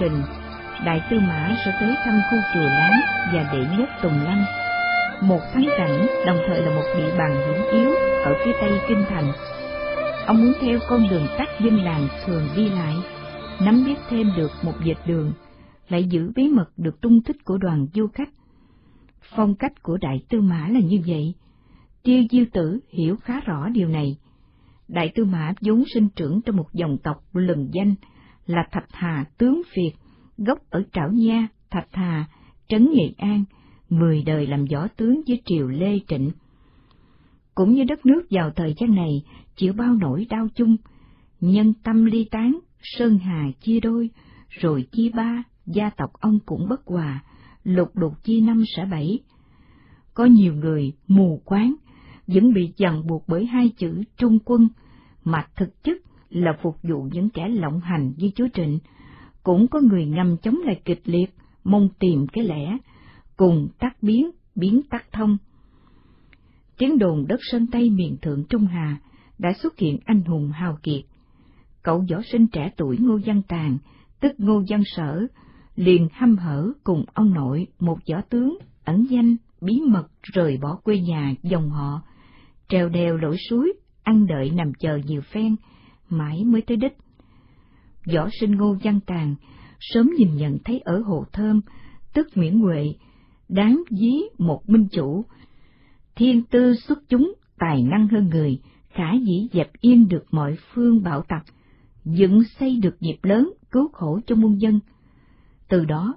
trình, Đại Tư Mã sẽ tới thăm khu chùa Láng và đệ nhất Tùng Lâm, một thắng cảnh đồng thời là một địa bàn hiểm yếu ở phía tây kinh thành. Ông muốn theo con đường tắt dân làng thường đi lại, nắm biết thêm được một dịch đường, lại giữ bí mật được tung tích của đoàn du khách. Phong cách của Đại Tư Mã là như vậy. Tiêu Diêu Tử hiểu khá rõ điều này. Đại Tư Mã vốn sinh trưởng trong một dòng tộc lừng danh là Thạch Hà tướng Việt, gốc ở Trảo Nha, Thạch Hà, Trấn Nghệ An, mười đời làm võ tướng với triều Lê Trịnh. Cũng như đất nước vào thời gian này chịu bao nỗi đau chung, nhân tâm ly tán, sơn hà chia đôi, rồi chia ba, gia tộc ông cũng bất hòa, lục đục chia năm xã bảy. Có nhiều người mù quáng, vẫn bị dằn buộc bởi hai chữ trung quân, mà thực chất là phục vụ những kẻ lộng hành như chúa Trịnh. Cũng có người ngầm chống lại kịch liệt, mong tìm cái lẽ, cùng tắt biến, biến tắt thông. Tiếng đồn đất sơn Tây miền thượng Trung Hà đã xuất hiện anh hùng hào kiệt. Cậu võ sinh trẻ tuổi Ngô Văn Tàng, tức Ngô Văn Sở, liền hăm hở cùng ông nội một võ tướng ẩn danh bí mật rời bỏ quê nhà dòng họ, trèo đèo lội suối, ăn đợi nằm chờ nhiều phen, mãi mới tới đích. Võ sinh Ngô Văn Tàng sớm nhìn nhận thấy ở Hồ Thơm, tức Nguyễn Huệ, đáng dí một minh chủ, thiên tư xuất chúng, tài năng hơn người, khả dĩ dẹp yên được mọi phương bạo tặc, dựng xây được nghiệp lớn, cứu khổ cho muôn dân. Từ đó,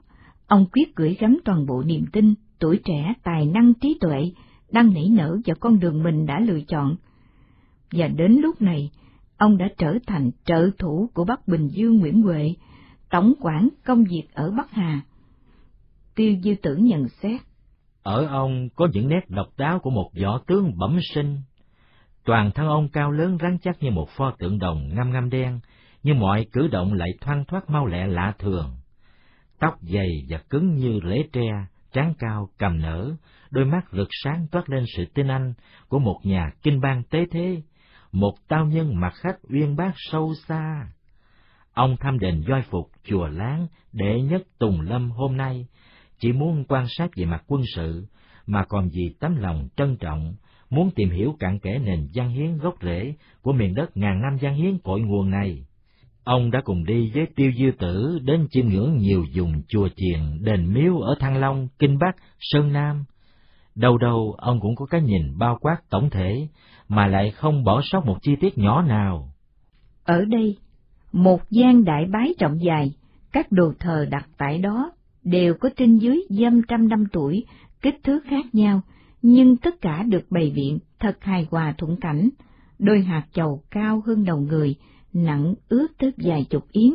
ông quyết gửi gắm toàn bộ niềm tin, tuổi trẻ, tài năng trí tuệ, đang nảy nở vào con đường mình đã lựa chọn. Và đến lúc này, ông đã trở thành trợ thủ của Bắc Bình Dương Nguyễn Huệ, tổng quản công việc ở Bắc Hà. Tiêu Dư Tử nhận xét. Ở ông có những nét độc đáo của một võ tướng bẩm sinh. Toàn thân ông cao lớn rắn chắc như một pho tượng đồng ngăm ngăm đen, nhưng mọi cử động lại thoăn thoát mau lẹ lạ thường. Tóc dày và cứng như lễ tre, trán cao, cầm nở, đôi mắt rực sáng toát lên sự tinh anh của một nhà kinh bang tế thế, một tao nhân mặt khách uyên bác sâu xa. Ông thăm đền doi phục chùa Láng đệ nhất Tùng Lâm hôm nay, chỉ muốn quan sát về mặt quân sự, mà còn vì tấm lòng trân trọng, muốn tìm hiểu cặn kẽ nền văn hiến gốc rễ của miền đất ngàn năm văn hiến cội nguồn này. Ông đã cùng đi với Tiêu Dư Tử đến chiêm ngưỡng nhiều vùng chùa chiền, đền miếu ở Thăng Long, Kinh Bắc, Sơn Nam. Đâu đâu ông cũng có cái nhìn bao quát tổng thể, mà lại không bỏ sót một chi tiết nhỏ nào. Ở đây, một gian đại bái trọng dài, các đồ thờ đặt tại đó đều có trên dưới dăm trăm năm tuổi, kích thước khác nhau, nhưng tất cả được bày biện thật hài hòa thuận cảnh. Đôi hạt chầu cao hơn đầu người, nặng ướt tới vài chục yến,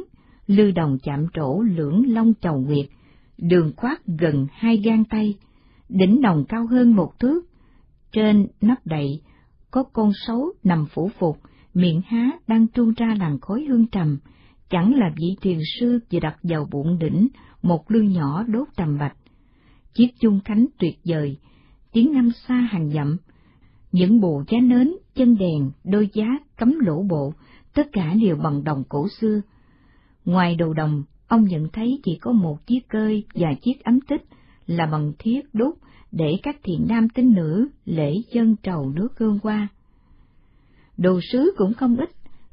lư đồng chạm trổ lưỡng long chầu nguyệt, đường khoát gần hai gang tay, đỉnh đồng cao hơn một thước. Trên nắp đậy có con sấu nằm phủ phục, miệng há đang tuôn ra làn khói hương trầm, chẳng là vị thiền sư vừa đặt vào bụng đỉnh một lư nhỏ đốt trầm bạch. Chiếc chung khánh tuyệt vời, tiếng ngâm xa hàng dặm, những bộ giá nến, chân đèn, đôi giá cấm lỗ bộ, tất cả đều bằng đồng cổ xưa. Ngoài đồ đồng, ông nhận thấy chỉ có một chiếc cơi và chiếc ấm tích là bằng thiết đốt để các thiện nam tín nữ lễ dân trầu nước hương qua. Đồ sứ cũng không ít,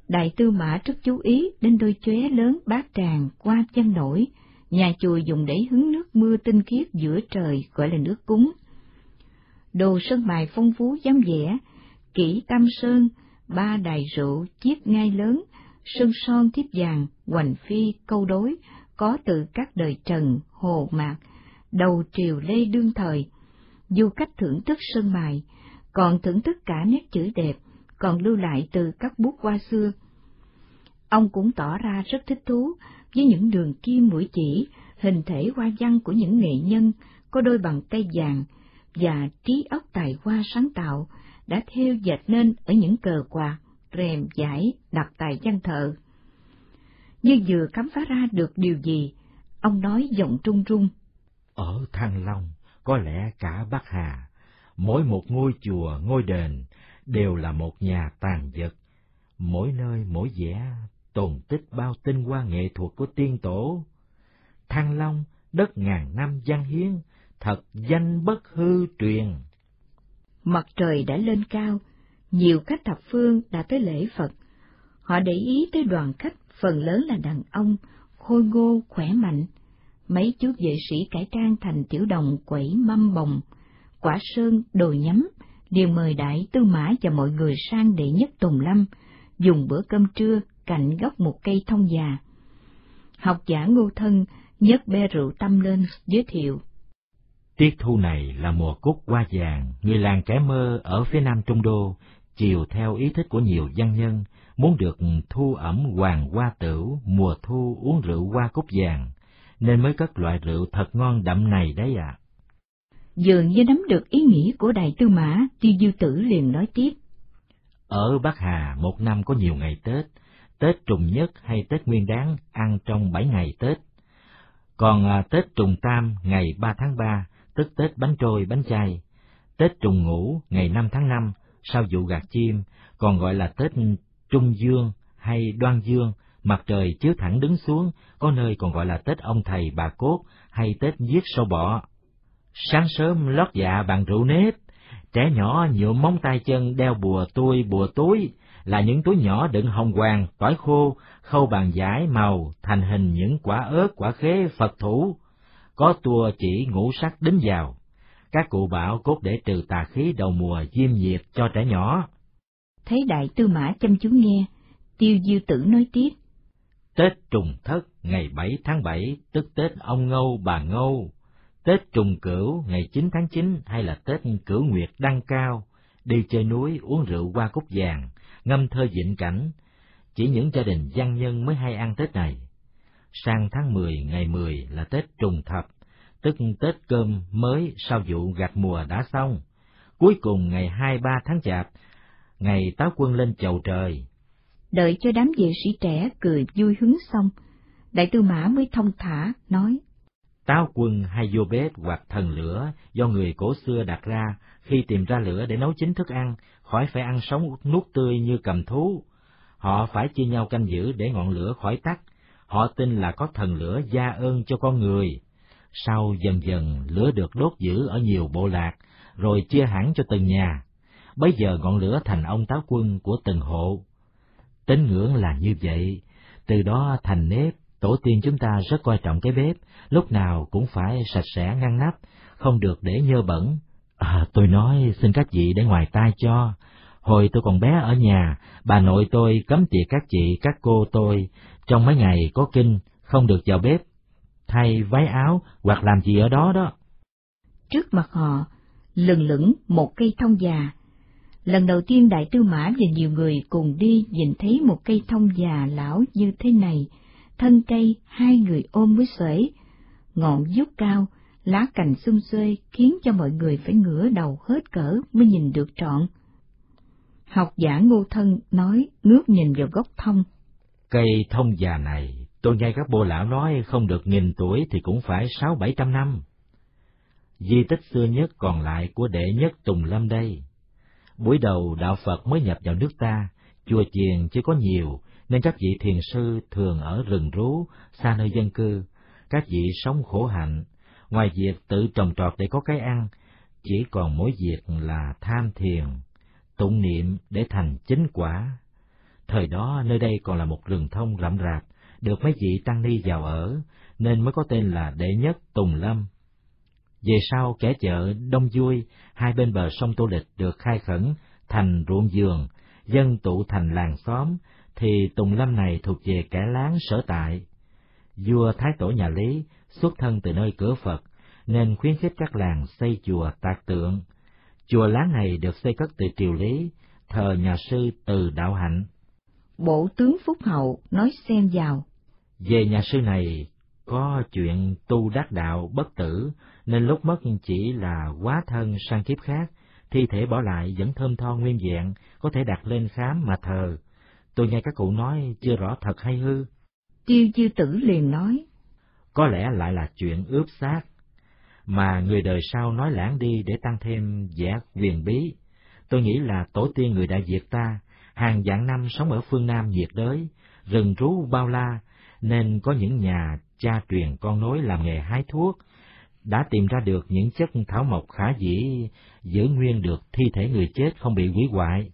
đại tư mã rất chú ý đến đôi chóe lớn bát tràng qua chân nổi, nhà chùa dùng để hứng nước mưa tinh khiết giữa trời gọi là nước cúng. Đồ sơn mài phong phú dám vẽ, kỹ tam sơn, ba đài rượu, chiếc ngai lớn, sơn son thiếp vàng, hoành phi, câu đối, có từ các đời Trần, Hồ Mạc, đầu triều Lê đương thời. Du cách thưởng thức sơn mài, còn thưởng thức cả nét chữ đẹp, còn lưu lại từ các bút qua xưa. Ông cũng tỏ ra rất thích thú với những đường kim mũi chỉ, hình thể hoa văn của những nghệ nhân có đôi bằng tay vàng và trí óc tài hoa sáng tạo đã theo dệt nên ở những cờ quạt, rèm giải đặt tại văn thợ. Như vừa khám phá ra được điều gì, ông nói giọng trung trung. Ở Thăng Long, có lẽ cả Bắc Hà, mỗi một ngôi chùa, ngôi đền đều là một nhà tàn vật, mỗi nơi mỗi vẻ tồn tích bao tinh hoa nghệ thuật của tiên tổ. Thăng Long, đất ngàn năm văn hiến, thật danh bất hư truyền. Mặt trời đã lên cao, nhiều khách thập phương đã tới lễ Phật. Họ để ý tới đoàn khách phần lớn là đàn ông, khôi ngô, khỏe mạnh. Mấy chú vệ sĩ cải trang thành tiểu đồng quẩy mâm bồng, quả sơn, đồ nhắm, đều mời đại tư mã và mọi người sang đệ nhất Tùng Lâm, dùng bữa cơm trưa cạnh gốc một cây thông già. Học giả ngô thân nhấc bê rượu tâm lên giới thiệu. Tiết thu này là mùa cúc hoa vàng, người làng kẻ mơ ở phía nam Trung Đô, chiều theo ý thích của nhiều văn nhân, muốn được thu ẩm hoàng hoa tửu, mùa thu uống rượu hoa cúc vàng, nên mới cất loại rượu thật ngon đậm này đấy ạ. À. Dường như nắm được ý nghĩ của đại tư mã, tiêu dư tử liền nói tiếp. Ở Bắc Hà một năm có nhiều ngày Tết, Tết trùng nhất hay Tết nguyên đáng ăn trong bảy ngày Tết. Còn à, Tết trùng tam ngày ba tháng ba, tức Tết bánh trôi bánh chay. Tết trùng ngũ ngày năm tháng năm, sau vụ gạt chim, còn gọi là Tết Trung Dương hay Đoan Dương, mặt trời chiếu thẳng đứng xuống, có nơi còn gọi là Tết ông thầy bà cốt hay Tết giết sâu bọ. Sáng sớm lót dạ bằng rượu nếp, trẻ nhỏ nhuộm móng tay chân đeo bùa tôi bùa túi, là những túi nhỏ đựng hồng hoàng, tỏi khô, khâu bàn giải màu thành hình những quả ớt, quả khế, Phật thủ, có tua chỉ ngũ sắc đính vào. Các cụ bảo cốt để trừ tà khí đầu mùa diêm nhiệt cho trẻ nhỏ. Thấy đại tư mã chăm chú nghe, tiêu diêu tử nói tiếp. Tết trùng thất ngày 7 tháng 7, tức Tết ông Ngâu bà Ngâu. Tết trùng cửu ngày 9 tháng 9 hay là Tết cửu nguyệt đăng cao, đi chơi núi uống rượu qua cúc vàng, ngâm thơ dịnh cảnh. Chỉ những gia đình văn nhân mới hay ăn Tết này. Sang tháng 10 ngày 10 là Tết trùng thập, tức Tết cơm mới sau vụ gặt mùa đã xong. Cuối cùng ngày 23 tháng chạp, ngày táo quân lên chầu trời. Đợi cho đám vệ sĩ trẻ cười vui hứng xong, đại tư mã mới thông thả, nói. Táo quân hay vô bếp hoặc thần lửa do người cổ xưa đặt ra khi tìm ra lửa để nấu chính thức ăn, khỏi phải ăn sống nuốt tươi như cầm thú. Họ phải chia nhau canh giữ để ngọn lửa khỏi tắt. Họ tin là có thần lửa gia ơn cho con người. Sau dần dần lửa được đốt giữ ở nhiều bộ lạc, rồi chia hẳn cho từng nhà. Bây giờ ngọn lửa thành ông táo quân của từng hộ. Tín ngưỡng là như vậy, từ đó thành nếp, tổ tiên chúng ta rất coi trọng cái bếp, lúc nào cũng phải sạch sẽ ngăn nắp, không được để nhơ bẩn. À, tôi nói xin các vị để ngoài tai cho. Hồi tôi còn bé ở nhà, bà nội tôi cấm tiệc các chị, các cô tôi, trong mấy ngày có kinh, không được vào bếp, thay váy áo hoặc làm gì ở đó đó. Trước mặt họ, lừng lững một cây thông già. Lần đầu tiên đại tư mã và nhiều người cùng đi nhìn thấy một cây thông già lão như thế này, thân cây hai người ôm với sưởi, ngọn dốc cao, lá cành xung xuê khiến cho mọi người phải ngửa đầu hết cỡ mới nhìn được trọn. Học giả ngô thân nói ngước nhìn vào gốc thông. Cây thông già này, tôi nghe các bô lão nói không được nghìn tuổi thì cũng phải sáu bảy trăm năm. Di tích xưa nhất còn lại của đệ nhất Tùng Lâm đây. Buổi đầu đạo Phật mới nhập vào nước ta, chùa chiền chưa có nhiều, nên các vị thiền sư thường ở rừng rú, xa nơi dân cư. Các vị sống khổ hạnh, ngoài việc tự trồng trọt để có cái ăn, chỉ còn mỗi việc là tham thiền, tụng niệm để thành chính quả. Thời đó nơi đây còn là một rừng thông rậm rạp, được mấy vị tăng ni vào ở, nên mới có tên là Đệ Nhất Tùng Lâm. Về sau kẻ chợ đông vui, hai bên bờ sông Tô Lịch được khai khẩn thành ruộng vườn, dân tụ thành làng xóm, thì Tùng Lâm này thuộc về kẻ láng sở tại. Vua Thái Tổ nhà Lý xuất thân từ nơi cửa Phật, nên khuyến khích các làng xây chùa tạc tượng. Chùa láng này được xây cất từ triều Lý, thờ nhà sư từ đạo hạnh. Bộ tướng Phúc Hậu nói xem vào. Về nhà sư này, có chuyện tu đắc đạo bất tử, nên lúc mất chỉ là quá thân sang kiếp khác, thi thể bỏ lại vẫn thơm tho nguyên vẹn, có thể đặt lên khám mà thờ. Tôi nghe các cụ nói chưa rõ thật hay hư. Tiêu chư tử liền nói. Có lẽ lại là chuyện ướp xác, mà người đời sau nói lãng đi để tăng thêm vẻ quyền bí. Tôi nghĩ là tổ tiên người Đại Việt ta, hàng vạn năm sống ở phương Nam nhiệt đới, rừng rú bao la, nên có những nhà cha truyền con nối làm nghề hái thuốc, đã tìm ra được những chất thảo mộc khả dĩ giữ nguyên được thi thể người chết không bị hủy hoại.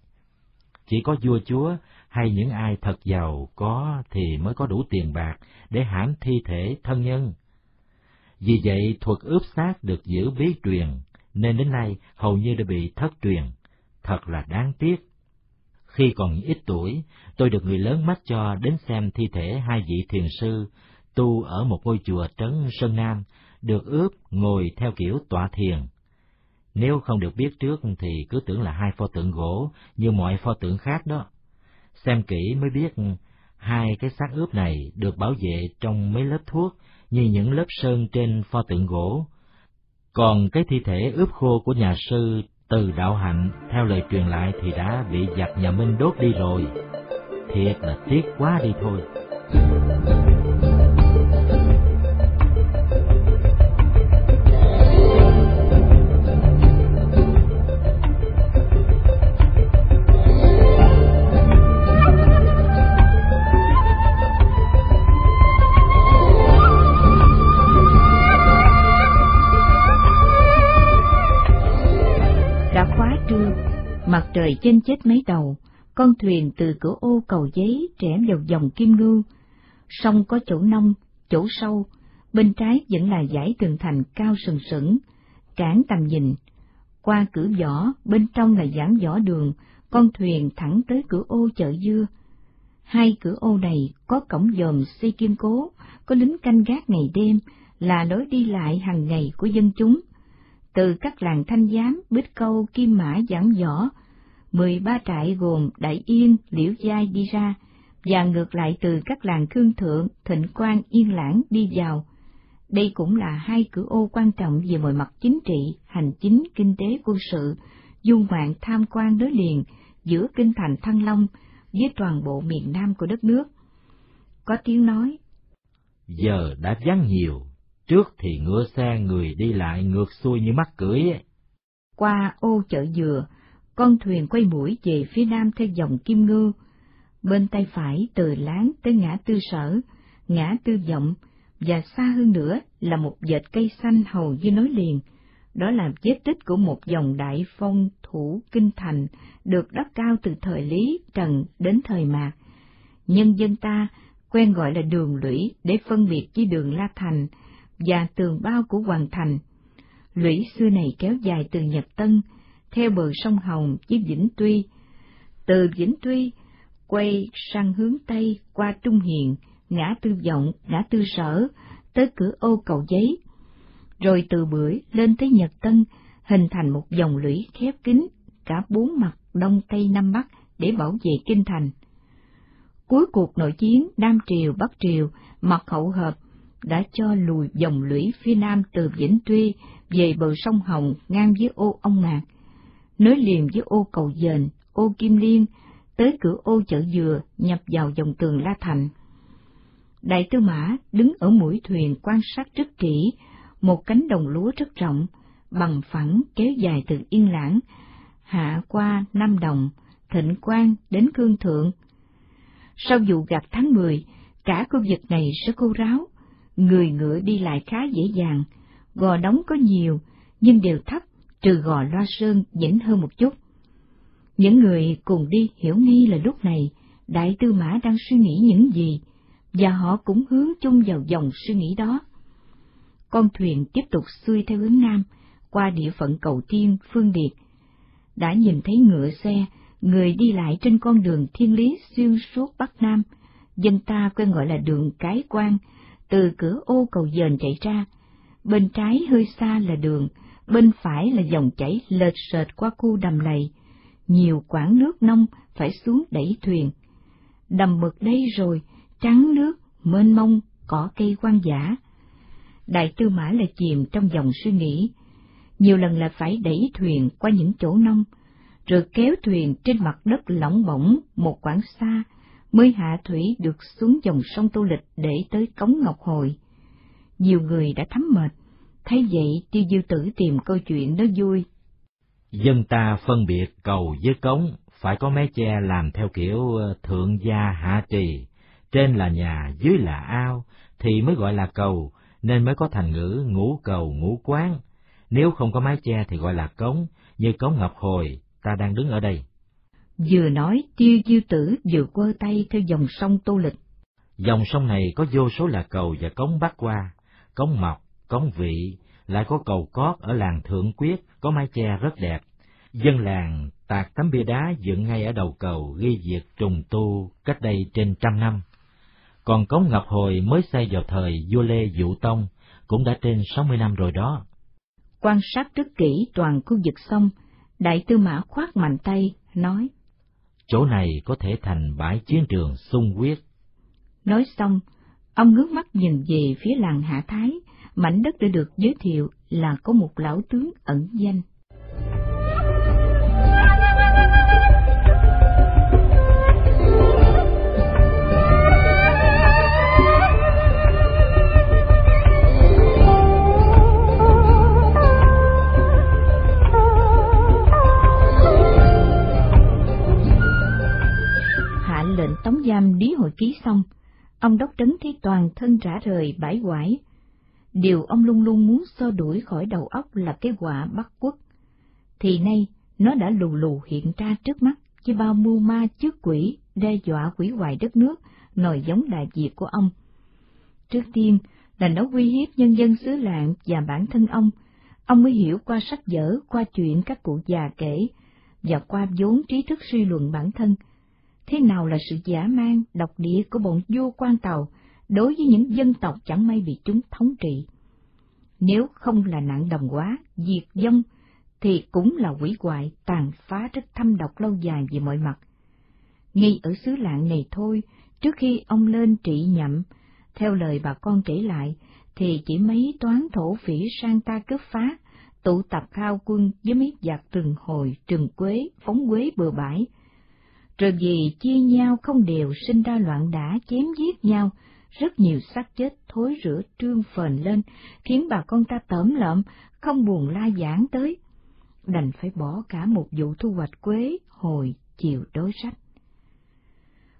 Chỉ có vua chúa hay những ai thật giàu có thì mới có đủ tiền bạc để hãm thi thể thân nhân. Vì vậy thuật ướp xác được giữ bí truyền, nên đến nay hầu như đã bị thất truyền. Thật là đáng tiếc. Khi còn ít tuổi, tôi được người lớn mắt cho đến xem thi thể hai vị thiền sư tu ở một ngôi chùa trấn Sơn Nam, được ướp ngồi theo kiểu tọa thiền. Nếu không được biết trước thì cứ tưởng là hai pho tượng gỗ như mọi pho tượng khác đó. Xem kỹ mới biết hai cái xác ướp này được bảo vệ trong mấy lớp thuốc như những lớp sơn trên pho tượng gỗ. Còn cái thi thể ướp khô của nhà sư từ đạo hạnh theo lời truyền lại thì đã bị giặc nhà Minh đốt đi rồi. Thiệt là tiếc quá đi thôi. Trời trên chết mấy đầu, con thuyền từ cửa ô cầu giấy trẻ vào dòng kim ngưu. Sông có chỗ nông, chỗ sâu, bên trái vẫn là dãy tường thành cao sừng sững, cản tầm nhìn. Qua cửa võ, bên trong là giảng võ đường, con thuyền thẳng tới cửa ô chợ dưa. Hai cửa ô này có cổng dòm xây kim cố, có lính canh gác ngày đêm, là lối đi lại hàng ngày của dân chúng từ các làng Thanh Giám, Bích Câu, Kim Mã, Giảng Võ, mười ba trại gồm Đại Yên, Liễu Giai đi ra, và ngược lại từ các làng Khương Thượng, Thịnh Quang, Yên Lãng đi vào. Đây cũng là hai cửa ô quan trọng về mọi mặt chính trị, hành chính, kinh tế, quân sự, dung ngoạn tham quan đối liền giữa kinh thành Thăng Long với toàn bộ miền Nam của đất nước. Có tiếng nói, Giờ đã vắng nhiều, Trước thì ngựa xe người đi lại ngược xuôi như mắt cưỡi. Qua ô chợ dừa, con thuyền quay mũi về phía nam theo dòng Kim Ngư. Bên tay phải từ láng tới ngã tư sở, ngã tư vọng, và xa hơn nữa là một dệt cây xanh hầu như nối liền. Đó là vết tích của một dòng đại phong thủ kinh thành được đắp cao từ thời Lý Trần đến thời Mạc. Nhân dân ta quen gọi là đường lũy để phân biệt với đường La Thành, và tường bao của hoàng thành. Lũy xưa này kéo dài từ Nhật Tân, theo bờ sông Hồng với Vĩnh Tuy. Từ Vĩnh Tuy, quay sang hướng Tây qua Trung Hiền, ngã tư vọng, ngã tư sở, tới cửa ô cầu giấy. Rồi từ bưởi lên tới Nhật Tân, hình thành một dòng lũy khép kín, cả bốn mặt Đông Tây Nam Bắc để bảo vệ kinh thành. Cuối cuộc nội chiến Nam Triều Bắc Triều, mặt hậu hợp đã cho lùi dòng lũy phía nam từ Vĩnh Tuy về bờ sông Hồng ngang với ô Ông Mạc, nối liền với ô Cầu Dền, ô Kim Liên, tới cửa ô chợ dừa nhập vào dòng tường La Thành. Đại tư mã đứng ở mũi thuyền quan sát rất kỹ, một cánh đồng lúa rất rộng, bằng phẳng kéo dài từ Yên Lãng, hạ qua Nam Đồng, Thịnh Quang đến Cương Thượng. Sau vụ gặt tháng 10, cả khu vực này sẽ khô ráo, người ngựa đi lại khá dễ dàng, gò đóng có nhiều, nhưng đều thấp, trừ gò loa sơn dĩnh hơn một chút. Những người cùng đi hiểu ngay là lúc này, đại tư mã đang suy nghĩ những gì, và họ cũng hướng chung vào dòng suy nghĩ đó. Con thuyền tiếp tục xuôi theo hướng nam, qua địa phận cầu tiên, phương điệt. Đã nhìn thấy ngựa xe, người đi lại trên con đường thiên lý xuyên suốt Bắc Nam, dân ta quen gọi là đường Cái Quan, từ cửa ô cầu dền chạy ra, bên trái hơi xa là đường, bên phải là dòng chảy lệch sệt qua khu đầm lầy, nhiều quãng nước nông phải xuống đẩy thuyền. Đầm mực đây rồi, trắng nước, mênh mông, cỏ cây quan giả. Đại tư mã là chìm trong dòng suy nghĩ, nhiều lần là phải đẩy thuyền qua những chỗ nông, rồi kéo thuyền trên mặt đất lỏng bỗng một quãng xa mới hạ thủy được xuống dòng sông Tô Lịch để tới Cống Ngọc Hồi. Nhiều người đã thấm mệt, thấy vậy tiêu diêu tử tìm câu chuyện đó vui. Dân ta phân biệt cầu với cống, phải có mái che làm theo kiểu ờ, thượng gia hạ trì, trên là nhà, dưới là ao, thì mới gọi là cầu, nên mới có thành ngữ ngũ cầu ngũ quán. Nếu không có mái che thì gọi là cống, như cống ngọc hồi, ta đang đứng ở đây. Vừa nói, tiêu diêu tử vừa quơ tay theo dòng sông Tô Lịch. Dòng sông này có vô số là cầu và cống bắc qua, cống mọc, cống vị, lại có cầu cót ở làng Thượng Quyết, có mái che rất đẹp. Dân làng tạc tấm bia đá dựng ngay ở đầu cầu ghi việc trùng tu cách đây trên trăm năm. Còn cống ngập hồi mới xây vào thời vua Lê Dụ Tông, cũng đã trên sáu mươi năm rồi đó. Quan sát rất kỹ toàn khu vực sông, đại tư mã khoát mạnh tay, nói. Chỗ này có thể thành bãi chiến trường xung quyết. Nói xong, ông ngước mắt nhìn về phía làng Hạ Thái, mảnh đất đã được giới thiệu là có một lão tướng ẩn danh. Hạ lệnh tống giam lý hội ký xong, ông đốc trấn thấy toàn thân rã rời bãi quải, điều ông luôn luôn muốn xua đuổi khỏi đầu óc là cái quả bắt quốc. Thì nay, nó đã lù lù hiện ra trước mắt với bao mưu ma trước quỷ, đe dọa quỷ hoại đất nước, nòi giống đại diệt của ông. Trước tiên là nó uy hiếp nhân dân xứ lạng và bản thân ông, ông mới hiểu qua sách vở, qua chuyện các cụ già kể, và qua vốn trí thức suy luận bản thân, thế nào là sự giả mang, độc địa của bọn vua quan tàu, đối với những dân tộc chẳng may bị chúng thống trị. Nếu không là nạn đồng hóa, diệt vong, thì cũng là quỷ hoại, tàn phá rất thâm độc lâu dài về mọi mặt. Ngay ở xứ lạng này thôi, trước khi ông lên trị nhậm, theo lời bà con kể lại, thì chỉ mấy toán thổ phỉ sang ta cướp phá, tụ tập khao quân với mấy giặc rừng hồi, rừng quế, phóng quế bừa bãi. Rồi vì chia nhau không đều sinh ra loạn đả chém giết nhau, rất nhiều xác chết thối rữa trương phền lên, khiến bà con ta tởm lợm, không buồn la giảng tới. Đành phải bỏ cả một vụ thu hoạch quế, hồi, chiều đối sách.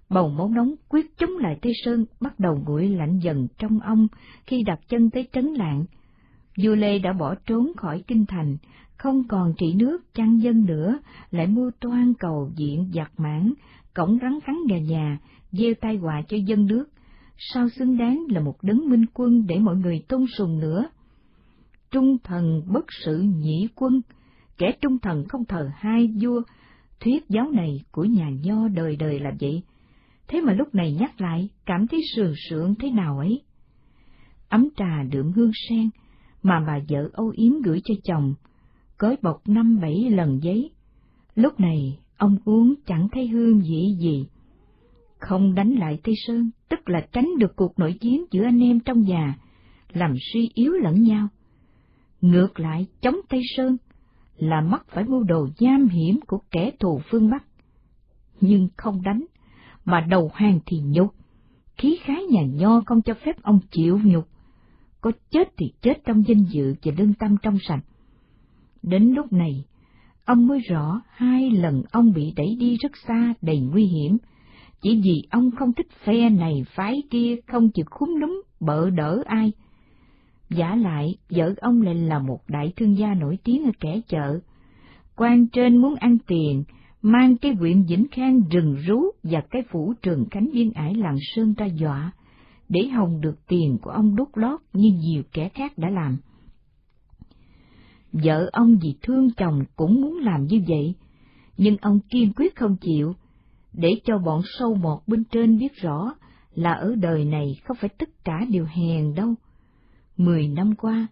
Bầu máu nóng quyết chống lại Tây Sơn bắt đầu nguội lạnh dần trong ông khi đặt chân tới trấn lạng. Vua Lê đã bỏ trốn khỏi kinh thành, không còn trị nước chăn dân nữa, lại mua toan cầu diện giặc mãn, cổng rắn khắn gà nhà, gieo tai họa cho dân nước, sao xứng đáng là một đấng minh quân để mọi người tôn sùng nữa. Trung thần bất sự nhĩ quân, kẻ trung thần không thờ hai vua, thuyết giáo này của nhà nho đời đời là vậy. Thế mà lúc này nhắc lại, cảm thấy sườn sượng thế nào ấy. Ấm trà đượm hương sen, mà bà vợ âu yếm gửi cho chồng, gói bọc năm bảy lần giấy. Lúc này, ông uống chẳng thấy hương vị gì. Không đánh lại Tây Sơn, tức là tránh được cuộc nội chiến giữa anh em trong nhà, làm suy yếu lẫn nhau. Ngược lại, chống Tây Sơn là mắc phải mưu đồ giam hiểm của kẻ thù phương Bắc. Nhưng không đánh, mà đầu hàng thì nhục. Khí khái nhà nho không cho phép ông chịu nhục. Có chết thì chết trong danh dự và lương tâm trong sạch. Đến lúc này, ông mới rõ hai lần ông bị đẩy đi rất xa đầy nguy hiểm, chỉ vì ông không thích phe này phái kia không chịu khúm núm bợ đỡ ai. Giả lại, vợ ông lại là một đại thương gia nổi tiếng ở kẻ chợ. quan trên muốn ăn tiền, mang cái quyện Vĩnh Khang rừng rú và cái phủ trường cánh viên ải làng sơn ra dọa, để hồng được tiền của ông đốt lót như nhiều kẻ khác đã làm. Vợ ông vì thương chồng cũng muốn làm như vậy, nhưng ông kiên quyết không chịu, để cho bọn sâu mọt bên trên biết rõ là ở đời này không phải tất cả đều hèn đâu. Mười năm qua,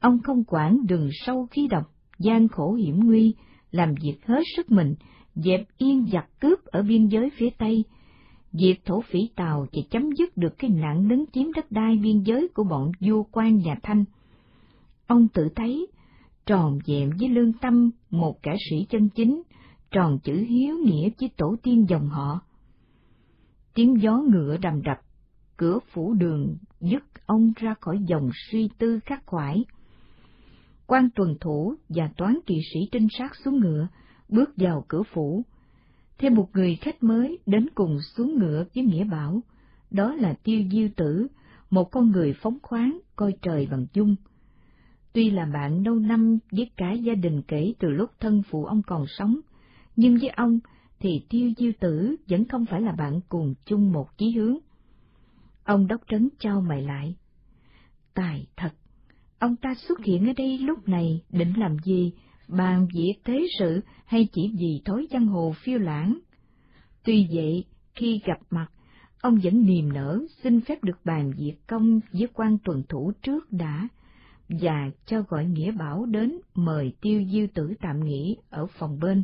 ông không quản đường sâu khí độc, gian khổ hiểm nguy, làm việc hết sức mình, dẹp yên giặc cướp ở biên giới phía Tây, Việc thổ phỉ Tàu chỉ chấm dứt được cái nạn lấn chiếm đất đai biên giới của bọn vua quan nhà Thanh. Ông tự thấy, tròn vẹn với lương tâm một kẻ sĩ chân chính, tròn chữ hiếu nghĩa với tổ tiên dòng họ. Tiếng gió ngựa đầm đập, cửa phủ đường dứt ông ra khỏi dòng suy tư khắc khoải. quan tuần thủ và toán kỵ sĩ trinh sát xuống ngựa, bước vào cửa phủ. Thêm một người khách mới đến cùng xuống ngựa với Nghĩa Bảo, đó là tiêu diêu tử, một con người phóng khoáng, coi trời bằng dung. Tuy là bạn lâu năm với cả gia đình kể từ lúc thân phụ ông còn sống, nhưng với ông thì tiêu diêu tử vẫn không phải là bạn cùng chung một chí hướng. Ông đốc trấn trao mày lại. Tài thật, ông ta xuất hiện ở đây lúc này định làm gì, bàn việc thế sự hay chỉ vì thói giang hồ phiêu lãng? Tuy vậy, khi gặp mặt, ông vẫn niềm nở xin phép được bàn việc công với quan tuần thủ trước đã, và cho gọi Nghĩa Bảo đến mời tiêu diêu tử tạm nghỉ ở phòng bên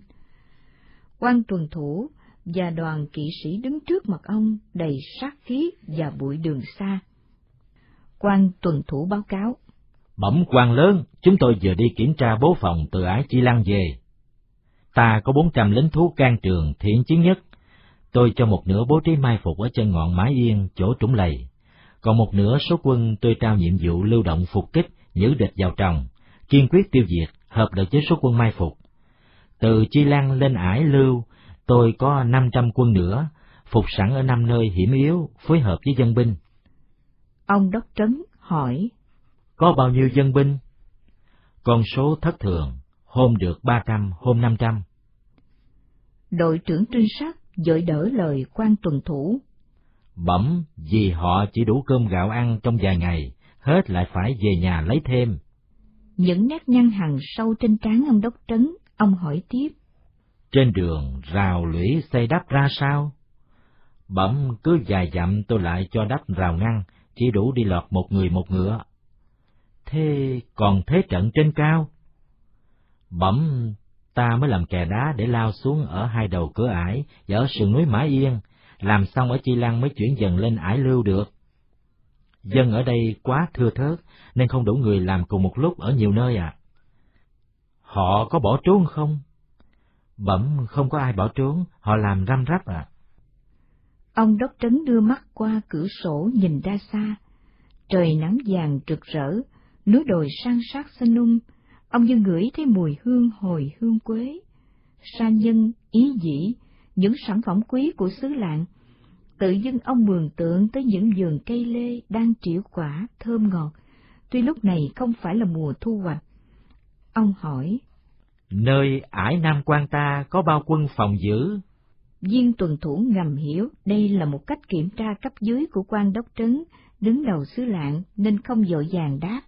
quan tuần thủ và đoàn kỵ sĩ đứng trước mặt ông đầy sát khí và bụi đường xa. quan tuần thủ báo cáo. Bẩm quan lớn, chúng tôi vừa đi kiểm tra bố phòng từ Ái Chi Lan về. Ta có bốn trăm lính thú can trường thiện chiến nhất. Tôi cho một nửa bố trí mai phục ở chân ngọn mái yên, chỗ trũng lầy. Còn một nửa số quân tôi trao nhiệm vụ lưu động phục kích, giữ địch vào tròng, kiên quyết tiêu diệt, hợp lực với số quân mai phục. Từ Chi Lăng lên ải lưu, tôi có năm trăm quân nữa, phục sẵn ở năm nơi hiểm yếu, phối hợp với dân binh. Ông Đốc Trấn hỏi. Có bao nhiêu dân binh? Con số thất thường, hôm được ba trăm, hôm năm trăm. Đội trưởng trinh sát dội đỡ lời quan tuần thủ. Bẩm, vì họ chỉ đủ cơm gạo ăn trong vài ngày, hết lại phải về nhà lấy thêm. Những nét nhăn hằn sâu trên trán ông đốc trấn, ông hỏi tiếp. Trên đường rào lũy xây đắp ra sao? Bẩm cứ dài dặm tôi lại cho đắp rào ngăn, chỉ đủ đi lọt một người một ngựa. Thế còn thế trận trên cao? Bẩm, ta mới làm kè đá để lao xuống ở hai đầu cửa ải và ở sườn núi Mã Yên, làm xong ở Chi Lăng mới chuyển dần lên ải lưu được. Dân ở đây quá thưa thớt, nên không đủ người làm cùng một lúc ở nhiều nơi à. Họ có bỏ trốn không? Bẩm không có ai bỏ trốn, họ làm răm rắp à. Ông Đốc Trấn đưa mắt qua cửa sổ nhìn ra xa. Trời nắng vàng rực rỡ, núi đồi san sát xanh um, ông như ngửi thấy mùi hương hồi hương quế. Sa nhân, ý dĩ, những sản phẩm quý của xứ lạng, tự dưng ông mường tượng tới những vườn cây lê đang triệu quả thơm ngọt, tuy lúc này không phải là mùa thu hoạch. Ông hỏi, Nơi ải Nam quan ta có bao quân phòng giữ? Viên tuần thủ ngầm hiểu đây là một cách kiểm tra cấp dưới của quan đốc trấn, đứng đầu xứ lạng nên không dội vàng đáp.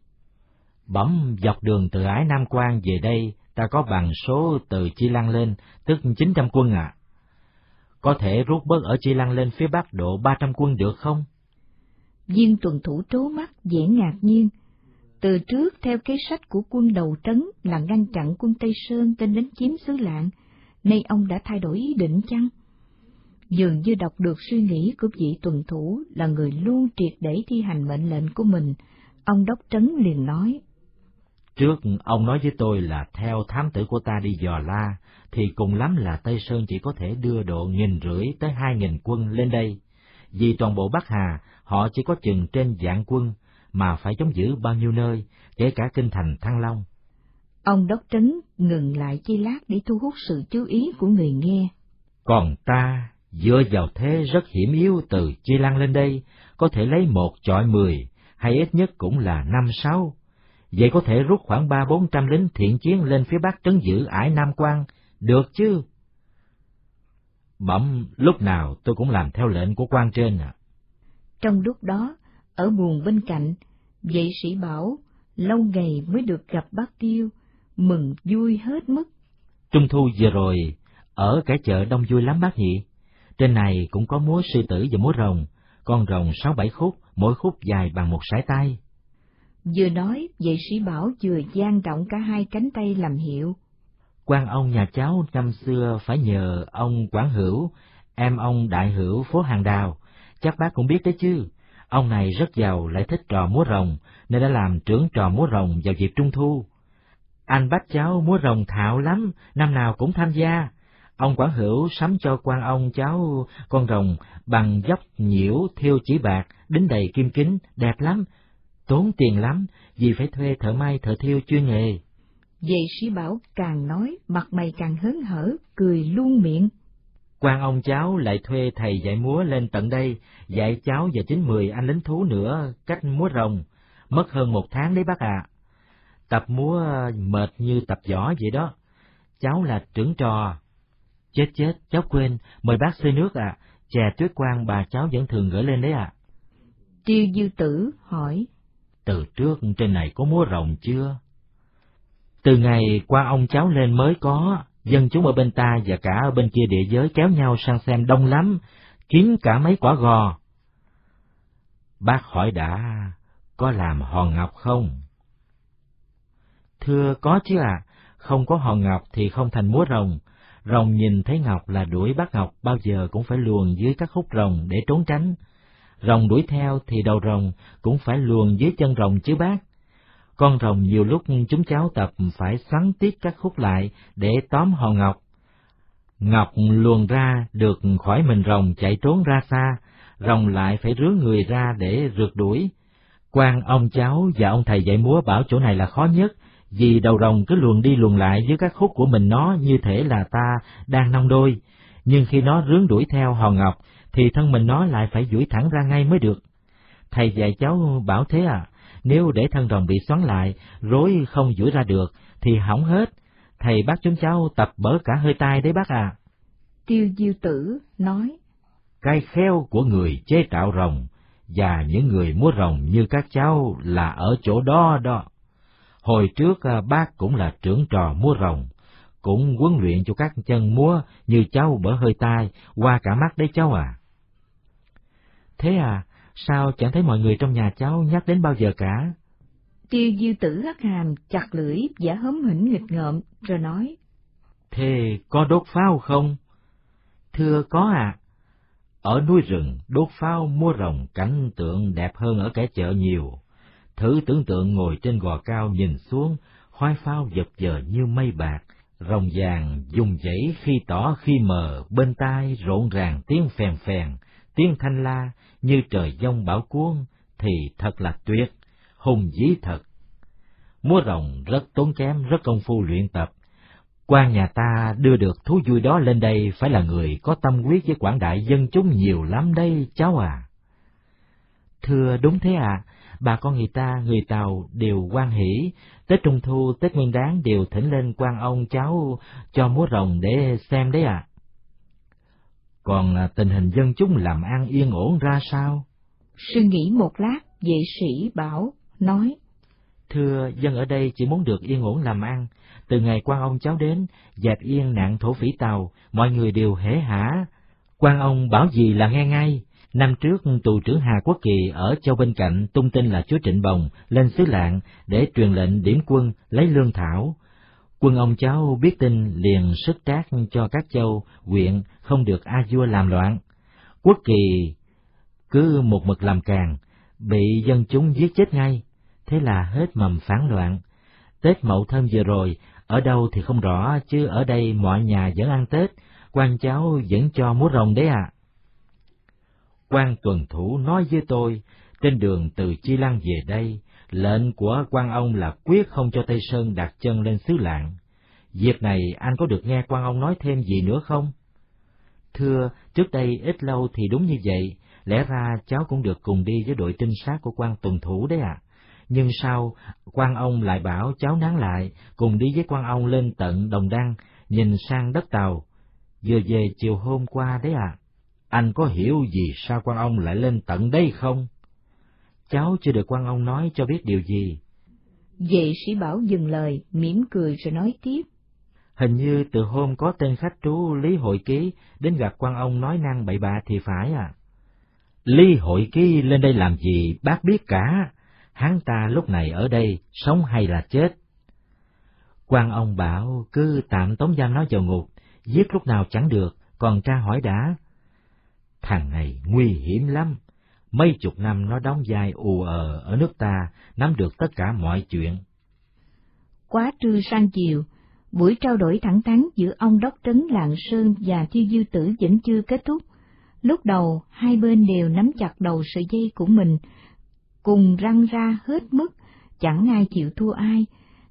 Bẩm dọc đường từ ải Nam quan về đây, ta có bằng số từ Chi Lăng lên, tức 900 quân ạ. À. Có thể rút bớt ở Chi Lăng lên phía bắc độ 300 quân được không? Viên tuần thủ trố mắt, dễ ngạc nhiên. Từ trước theo kế sách của quân đầu trấn là ngăn chặn quân Tây Sơn tên đánh chiếm xứ lạng, nay ông đã thay đổi ý định chăng? Dường như đọc được suy nghĩ của vị tuần thủ là người luôn triệt để thi hành mệnh lệnh của mình, ông đốc trấn liền nói. Trước ông nói với tôi là theo thám tử của ta đi dò la, thì cùng lắm là Tây Sơn chỉ có thể đưa độ nghìn rưỡi tới hai nghìn quân lên đây. Vì toàn bộ Bắc Hà, họ chỉ có chừng trên dạng quân, mà phải chống giữ bao nhiêu nơi, kể cả kinh thành Thăng Long. Ông Đốc Trấn ngừng lại chi lát để thu hút sự chú ý của người nghe. Còn ta, dựa vào thế rất hiểm yếu từ Chi Lăng lên đây, có thể lấy một chọi mười, hay ít nhất cũng là năm sáu. Vậy có thể rút khoảng ba bốn trăm lính thiện chiến lên phía bắc trấn giữ ải Nam Quan, được chứ? Bẩm, lúc nào tôi cũng làm theo lệnh của quan trên à. Trong lúc đó, ở buồng bên cạnh, vệ sĩ bảo, lâu ngày mới được gặp bác Tiêu, mừng vui hết mức. Trung thu vừa rồi, ở cái chợ đông vui lắm bác nhỉ? Trên này cũng có múa sư tử và múa rồng, con rồng sáu bảy khúc, mỗi khúc dài bằng một sải tay. Vừa nói, vệ sĩ bảo vừa gian động cả hai cánh tay làm hiệu quan ông nhà cháu năm xưa phải nhờ ông quản hữu, em ông đại hữu phố hàng đào, chắc bác cũng biết đấy chứ. Ông này rất giàu lại thích trò múa rồng, nên đã làm trưởng trò múa rồng vào dịp trung thu. Anh bắt cháu múa rồng thạo lắm, năm nào cũng tham gia. Ông quản hữu sắm cho quan ông cháu con rồng bằng dốc nhiễu thiêu chỉ bạc, đính đầy kim kính, đẹp lắm. Tốn tiền lắm, vì phải thuê thợ may thợ thiêu chuyên nghề. vậy sĩ bảo càng nói, mặt mày càng hớn hở, cười luôn miệng quan ông cháu lại thuê thầy dạy múa lên tận đây, dạy cháu và chín mười anh lính thú nữa cách múa rồng, mất hơn một tháng đấy bác ạ. Tập múa mệt như tập võ vậy đó, cháu là trưởng trò. Chết chết, cháu quên, mời bác xơi nước ạ, chè tuyết quang bà cháu vẫn thường gửi lên đấy ạ. Tiêu dư tử hỏi. Từ trước trên này có múa rồng chưa? Từ ngày qua ông cháu lên mới có, dân chúng ở bên ta và cả ở bên kia địa giới kéo nhau sang xem đông lắm, kiếm cả mấy quả gò. Bác hỏi đã, có làm hòn ngọc không? Thưa có chứ ạ, à, không có hòn ngọc thì không thành múa rồng. Rồng nhìn thấy ngọc là đuổi bắt ngọc bao giờ cũng phải luồn dưới các khúc rồng để trốn tránh. Rồng đuổi theo thì đầu rồng cũng phải luồn dưới chân rồng chứ bác. Con rồng nhiều lúc chúng cháu tập phải xoắn tiết các khúc lại để tóm hòn ngọc. Ngọc luồn ra được khỏi mình rồng chạy trốn ra xa, rồng lại phải rứa người ra để rượt đuổi. quan ông cháu và ông thầy dạy múa bảo chỗ này là khó nhất, vì đầu rồng cứ luồn đi luồn lại với các khúc của mình nó như thể là ta đang nong đôi, nhưng khi nó rướng đuổi theo hòn ngọc, thì thân mình nó lại phải duỗi thẳng ra ngay mới được. Thầy dạy cháu bảo thế à, nếu để thân rồng bị xoắn lại, rối không duỗi ra được, thì hỏng hết. Thầy bắt chúng cháu tập bỡ cả hơi tai đấy bác à. Tiêu diêu tử nói. Cái khéo của người chế tạo rồng và những người múa rồng như các cháu là ở chỗ đó đó. Hồi trước à, bác cũng là trưởng trò múa rồng, cũng huấn luyện cho các chân múa như cháu bỡ hơi tai, qua cả mắt đấy cháu à. Thế à, sao chẳng thấy mọi người trong nhà cháu nhắc đến bao giờ cả? Tiêu dư tử hất hàm, chặt lưỡi, giả hớm hỉnh nghịch ngợm, rồi nói. Thế có đốt pháo không? Thưa có ạ. À. Ở núi rừng, đốt pháo mua rồng cảnh tượng đẹp hơn ở kẻ chợ nhiều. Thử tưởng tượng ngồi trên gò cao nhìn xuống, khoai phao dập dờ như mây bạc, rồng vàng dùng dãy khi tỏ khi mờ, bên tai rộn ràng tiếng phèn phèn, tiếng thanh la như trời giông bão cuốn, thì thật là tuyệt, hùng dí thật. Múa rồng rất tốn kém, rất công phu luyện tập. quan nhà ta đưa được thú vui đó lên đây phải là người có tâm quyết với quảng đại dân chúng nhiều lắm đây, cháu à. Thưa đúng thế à, bà con người ta, người Tàu đều quan hỷ, Tết Trung Thu, Tết Nguyên Đán đều thỉnh lên quan ông cháu cho múa rồng để xem đấy à. Còn tình hình dân chúng làm ăn yên ổn ra sao? Suy nghĩ một lát, vệ sĩ bảo, nói. Thưa, dân ở đây chỉ muốn được yên ổn làm ăn. Từ ngày quan ông cháu đến, dẹp yên nạn thổ phỉ tàu, mọi người đều hễ hả. Quan ông bảo gì là nghe ngay. Năm trước, tù trưởng Hà Quốc Kỳ ở châu bên cạnh tung tin là chúa Trịnh Bồng lên xứ lạng để truyền lệnh điểm quân lấy lương thảo. Quân ông cháu biết tin liền sức trác cho các châu, huyện không được A vua làm loạn. Quốc Kỳ cứ một mực làm càng, bị dân chúng giết chết ngay, thế là hết mầm phản loạn. Tết Mậu Thân vừa rồi, ở đâu thì không rõ, chứ ở đây mọi nhà vẫn ăn Tết, quan cháu vẫn cho múa rồng đấy ạ. À quan tuần thủ nói với tôi, trên đường từ Chi Lăng về đây, lệnh của quan ông là quyết không cho Tây Sơn đặt chân lên xứ lạng. Việc này anh có được nghe quan ông nói thêm gì nữa không? Thưa, trước đây ít lâu thì đúng như vậy, lẽ ra cháu cũng được cùng đi với đội trinh sát của quan tuần thủ đấy ạ. À. Nhưng sau quan ông lại bảo cháu nán lại, cùng đi với quan ông lên tận Đồng Đăng, nhìn sang đất tàu, vừa về chiều hôm qua đấy ạ. À. Anh có hiểu gì sao quan ông lại lên tận đây không? Cháu chưa được quan ông nói cho biết điều gì. Vệ sĩ bảo dừng lời, mỉm cười rồi nói tiếp. Hình như từ hôm có tên khách trú Lý Hội Ký đến gặp quan ông nói năng bậy bạ thì phải à. Lý Hội Ký lên đây làm gì bác biết cả, hắn ta lúc này ở đây sống hay là chết. quan ông bảo cứ tạm tống giam nó vào ngục, giết lúc nào chẳng được, còn tra hỏi đã, Thằng này nguy hiểm lắm. Mấy chục năm nó đóng vai ù ờ ở nước ta, nắm được tất cả mọi chuyện. Quá trưa sang chiều, buổi trao đổi thẳng thắn giữa ông đốc trấn Lạng Sơn và Thiêu Dư Tử vẫn chưa kết thúc. Lúc đầu, hai bên đều nắm chặt đầu sợi dây của mình, cùng răng ra hết mức, chẳng ai chịu thua ai,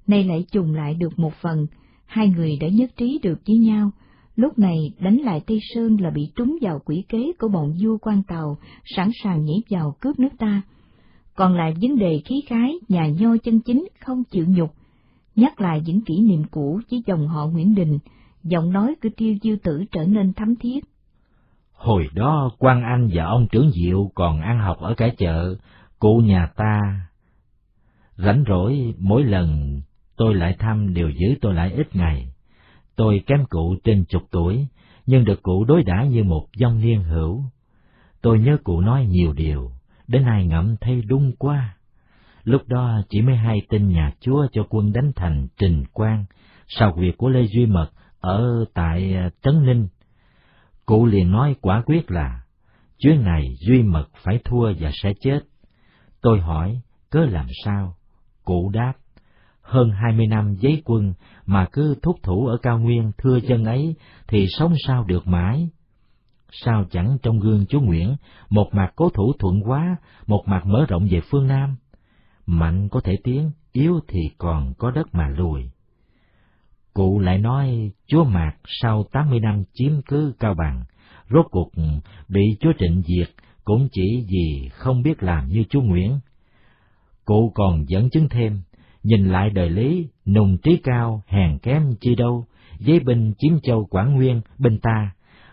nay lại trùng lại được một phần, hai người đã nhất trí được với nhau, Lúc này đánh lại Tây Sơn là bị trúng vào quỷ kế của bọn vua quan tàu, sẵn sàng nhảy vào cướp nước ta. Còn lại vấn đề khí khái, nhà nho chân chính không chịu nhục, nhắc lại những kỷ niệm cũ với dòng họ Nguyễn Đình, giọng nói của tiêu diêu tử trở nên thấm thiết. Hồi đó quan Anh và ông trưởng Diệu còn ăn học ở cả chợ, cụ nhà ta. Rảnh rỗi mỗi lần tôi lại thăm đều giữ tôi lại ít ngày. Tôi kém cụ trên chục tuổi, nhưng được cụ đối đãi như một dòng niên hữu. Tôi nhớ cụ nói nhiều điều, đến nay ngẫm thấy đúng quá. Lúc đó chỉ mới hai tin nhà chúa cho quân đánh thành Trình Quang, sau việc của Lê Duy Mật ở tại à, Trấn Ninh. Cụ liền nói quả quyết là, chuyến này Duy Mật phải thua và sẽ chết. Tôi hỏi, cớ làm sao? Cụ đáp, hơn hai mươi năm giấy quân mà cứ thúc thủ ở cao nguyên thưa dân ấy thì sống sao được mãi. Sao chẳng trong gương chú Nguyễn, một mặt cố thủ thuận quá, một mặt mở rộng về phương Nam. Mạnh có thể tiến, yếu thì còn có đất mà lùi. Cụ lại nói chúa Mạc sau tám mươi năm chiếm cứ Cao Bằng, rốt cuộc bị chúa Trịnh diệt cũng chỉ vì không biết làm như chú Nguyễn. Cụ còn dẫn chứng thêm, nhìn lại đời lý, nùng trí cao, hèn kém chi đâu, giấy binh chiếm châu Quảng Nguyên, binh ta,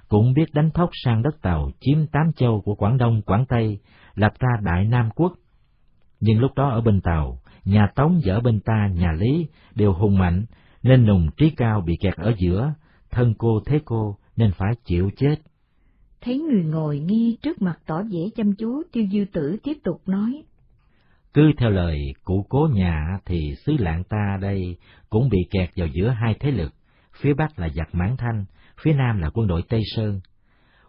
cũng biết đánh thóc sang đất Tàu chiếm tám châu của Quảng Đông, Quảng Tây, lập ra Đại Nam Quốc. Nhưng lúc đó ở bên Tàu, nhà Tống và ở bên ta, nhà Lý, đều hùng mạnh, nên nùng trí cao bị kẹt ở giữa, thân cô thế cô nên phải chịu chết. Thấy người ngồi nghi trước mặt tỏ vẻ chăm chú, tiêu dư tử tiếp tục nói. Cứ theo lời cụ cố nhà thì xứ lạng ta đây cũng bị kẹt vào giữa hai thế lực, phía Bắc là giặc Mãn Thanh, phía Nam là quân đội Tây Sơn.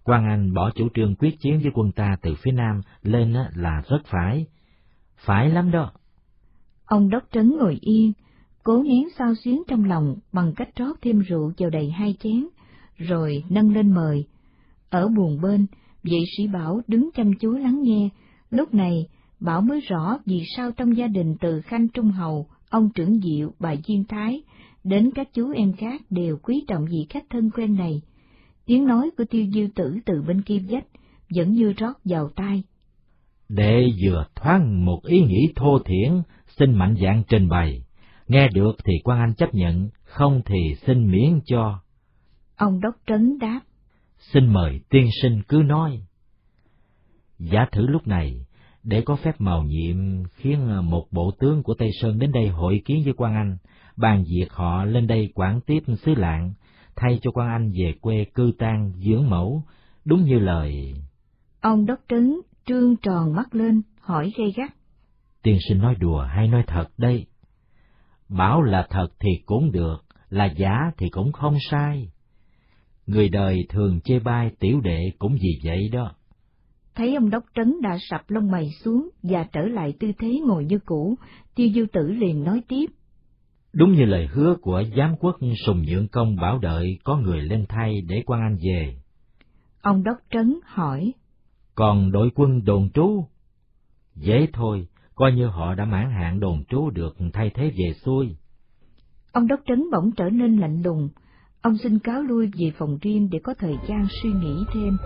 Quang Anh bỏ chủ trương quyết chiến với quân ta từ phía Nam lên là rất phải. Phải lắm đó. Ông Đốc Trấn ngồi yên, cố nén sao xuyến trong lòng bằng cách rót thêm rượu vào đầy hai chén, rồi nâng lên mời. Ở buồn bên, vị sĩ Bảo đứng chăm chú lắng nghe, lúc này Bảo mới rõ vì sao trong gia đình từ Khanh Trung Hầu, ông trưởng Diệu, bà Diên Thái, đến các chú em khác đều quý trọng vị khách thân quen này. Tiếng nói của tiêu diêu tử từ bên kim dách, vẫn như rót vào tai. Đệ vừa thoáng một ý nghĩ thô thiển, xin mạnh dạng trình bày. Nghe được thì quan anh chấp nhận, không thì xin miễn cho. Ông đốc trấn đáp. Xin mời tiên sinh cứ nói. Giả thử lúc này, để có phép màu nhiệm khiến ờ, một bộ tướng của Tây Sơn đến đây hội kiến với quan Anh, bàn việc họ lên đây quản tiếp xứ lạng, thay cho quan Anh về quê cư tang dưỡng mẫu, đúng như lời. Ông đốc trấn trương tròn mắt lên, hỏi gay gắt. Tiên sinh nói đùa hay nói thật đây? Bảo là thật thì cũng được, là giả thì cũng không sai. Người đời thường chê bai tiểu đệ cũng vì vậy đó. Thấy ông đốc trấn đã sập lông mày xuống và trở lại tư thế ngồi như cũ, tiêu dư tử liền nói tiếp. Đúng như lời hứa của giám quốc sùng nhượng công bảo đợi có người lên thay để quan anh về. Ông đốc trấn hỏi. Còn đội quân đồn trú? Dễ thôi, coi như họ đã mãn hạn đồn trú được thay thế về xuôi. Ông đốc trấn bỗng trở nên lạnh lùng, ông xin cáo lui về phòng riêng để có thời gian suy nghĩ thêm.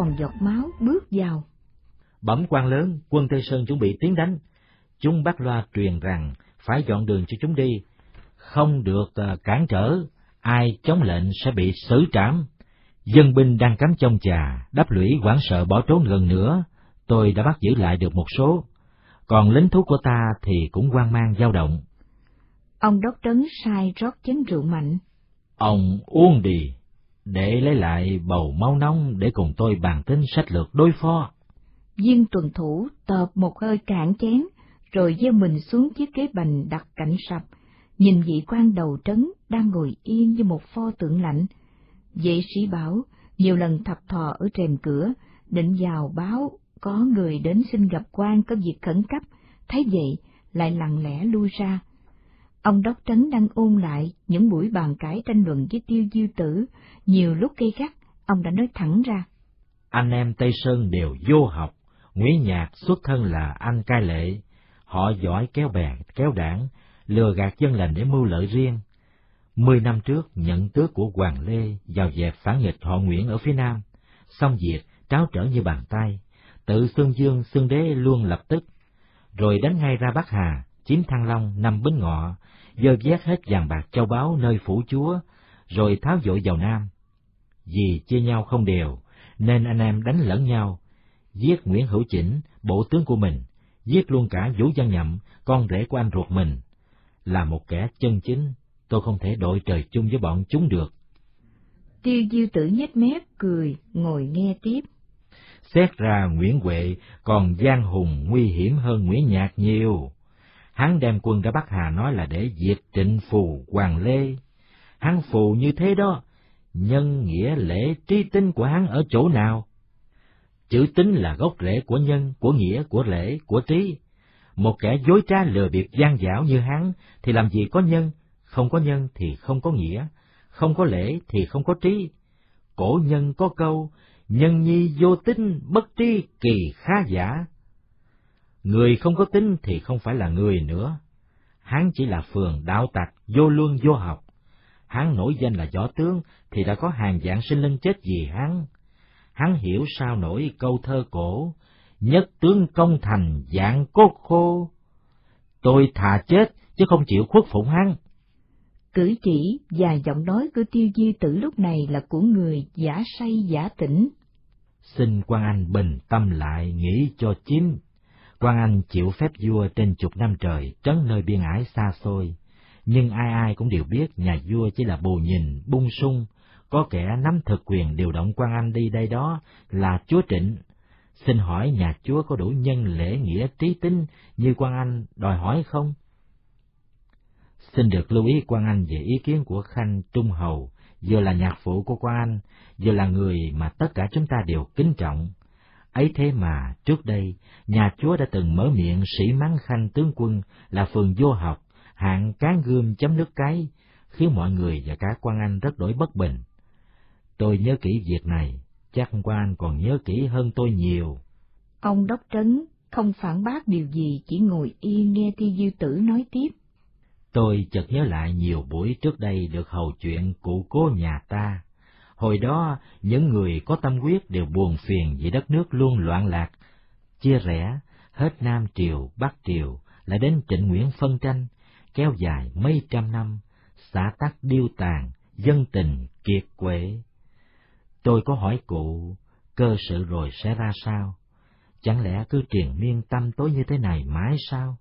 Còn giọt máu bước vào. Bẩm quan lớn, quân Tây Sơn chuẩn bị tiến đánh. Chúng bắt loa truyền rằng phải dọn đường cho chúng đi, không được uh, cản trở, ai chống lệnh sẽ bị xử trảm. Dân binh đang cắm trong trà, đắp lũy hoảng sợ bỏ trốn gần nữa, tôi đã bắt giữ lại được một số, còn lính thú của ta thì cũng hoang mang dao động. Ông đốc trấn sai rót chén rượu mạnh. Ông uống đi, để lấy lại bầu máu nóng để cùng tôi bàn tính sách lược đối phó. Viên tuần thủ tợp một hơi cạn chén, rồi gieo mình xuống chiếc ghế bành đặt cạnh sập, nhìn vị quan đầu trấn đang ngồi yên như một pho tượng lạnh. Vệ sĩ bảo, nhiều lần thập thò ở rèm cửa, định vào báo có người đến xin gặp quan có việc khẩn cấp, thấy vậy lại lặng lẽ lui ra. Ông đốc trấn đang ôn lại những buổi bàn cãi tranh luận với tiêu diêu tử, nhiều lúc gây gắt, ông đã nói thẳng ra. Anh em Tây Sơn đều vô học, Nguyễn Nhạc xuất thân là anh cai lệ, họ giỏi kéo bè, kéo đảng, lừa gạt dân lành để mưu lợi riêng. Mười năm trước, nhận tước của Hoàng Lê vào dẹp phản nghịch họ Nguyễn ở phía Nam, xong việc tráo trở như bàn tay, tự xương dương xương đế luôn lập tức, rồi đánh ngay ra Bắc Hà, chiếm Thăng Long năm bến Ngọ, dơ vét hết vàng bạc châu báu nơi phủ chúa, rồi tháo dội vào Nam. Vì chia nhau không đều, nên anh em đánh lẫn nhau, giết Nguyễn Hữu Chỉnh, bộ tướng của mình, giết luôn cả Vũ Văn Nhậm, con rể của anh ruột mình. Là một kẻ chân chính, tôi không thể đội trời chung với bọn chúng được. Tiêu diêu tử nhếch mép cười, ngồi nghe tiếp. Xét ra Nguyễn Huệ còn gian hùng nguy hiểm hơn Nguyễn Nhạc nhiều. Hắn đem quân ra Bắc Hà nói là để diệt trịnh phù Hoàng Lê. Hắn phù như thế đó, nhân nghĩa lễ trí tinh của hắn ở chỗ nào? Chữ tính là gốc rễ của nhân, của nghĩa, của lễ, của trí. Một kẻ dối trá lừa bịp gian dảo như hắn thì làm gì có nhân, không có nhân thì không có nghĩa, không có lễ thì không có trí. Cổ nhân có câu, nhân nhi vô tính, bất trí, kỳ khá giả. Người không có tính thì không phải là người nữa. Hắn chỉ là phường đạo tặc, vô luân vô học. Hắn nổi danh là võ tướng thì đã có hàng dạng sinh linh chết vì hắn. Hắn hiểu sao nổi câu thơ cổ, nhất tướng công thành dạng cốt khô. Tôi thà chết chứ không chịu khuất phụng hắn. Cử chỉ và giọng nói của tiêu di tử lúc này là của người giả say giả tỉnh. Xin quan anh bình tâm lại nghĩ cho chín. Quan anh chịu phép vua trên chục năm trời trấn nơi biên ải xa xôi, nhưng ai ai cũng đều biết nhà vua chỉ là bù nhìn, bung sung, có kẻ nắm thực quyền điều động quan anh đi đây đó là chúa Trịnh. Xin hỏi nhà chúa có đủ nhân lễ nghĩa trí tính như quan anh đòi hỏi không? Xin được lưu ý quan anh về ý kiến của Khanh Trung Hầu, vừa là nhạc phụ của quan anh, vừa là người mà tất cả chúng ta đều kính trọng. Ấy thế mà, trước đây, nhà chúa đã từng mở miệng sĩ mắng Khanh tướng quân là phường vô học, hạng cán gươm chấm nước cái, khiến mọi người và cả quan anh rất đổi bất bình. Tôi nhớ kỹ việc này, chắc quan anh còn nhớ kỹ hơn tôi nhiều. Ông đốc trấn không phản bác điều gì, chỉ ngồi yên nghe Tiêu Diêu Tử nói tiếp. Tôi chợt nhớ lại nhiều buổi trước đây được hầu chuyện cụ cố nhà ta. Hồi đó, những người có tâm quyết đều buồn phiền vì đất nước luôn loạn lạc, chia rẽ, hết Nam Triều, Bắc Triều, lại đến trịnh Nguyễn phân tranh, kéo dài mấy trăm năm, xã tắc điêu tàn, dân tình kiệt quệ. Tôi có hỏi cụ, cơ sự rồi sẽ ra sao? Chẳng lẽ cứ triền miên tâm tối như thế này mãi sao?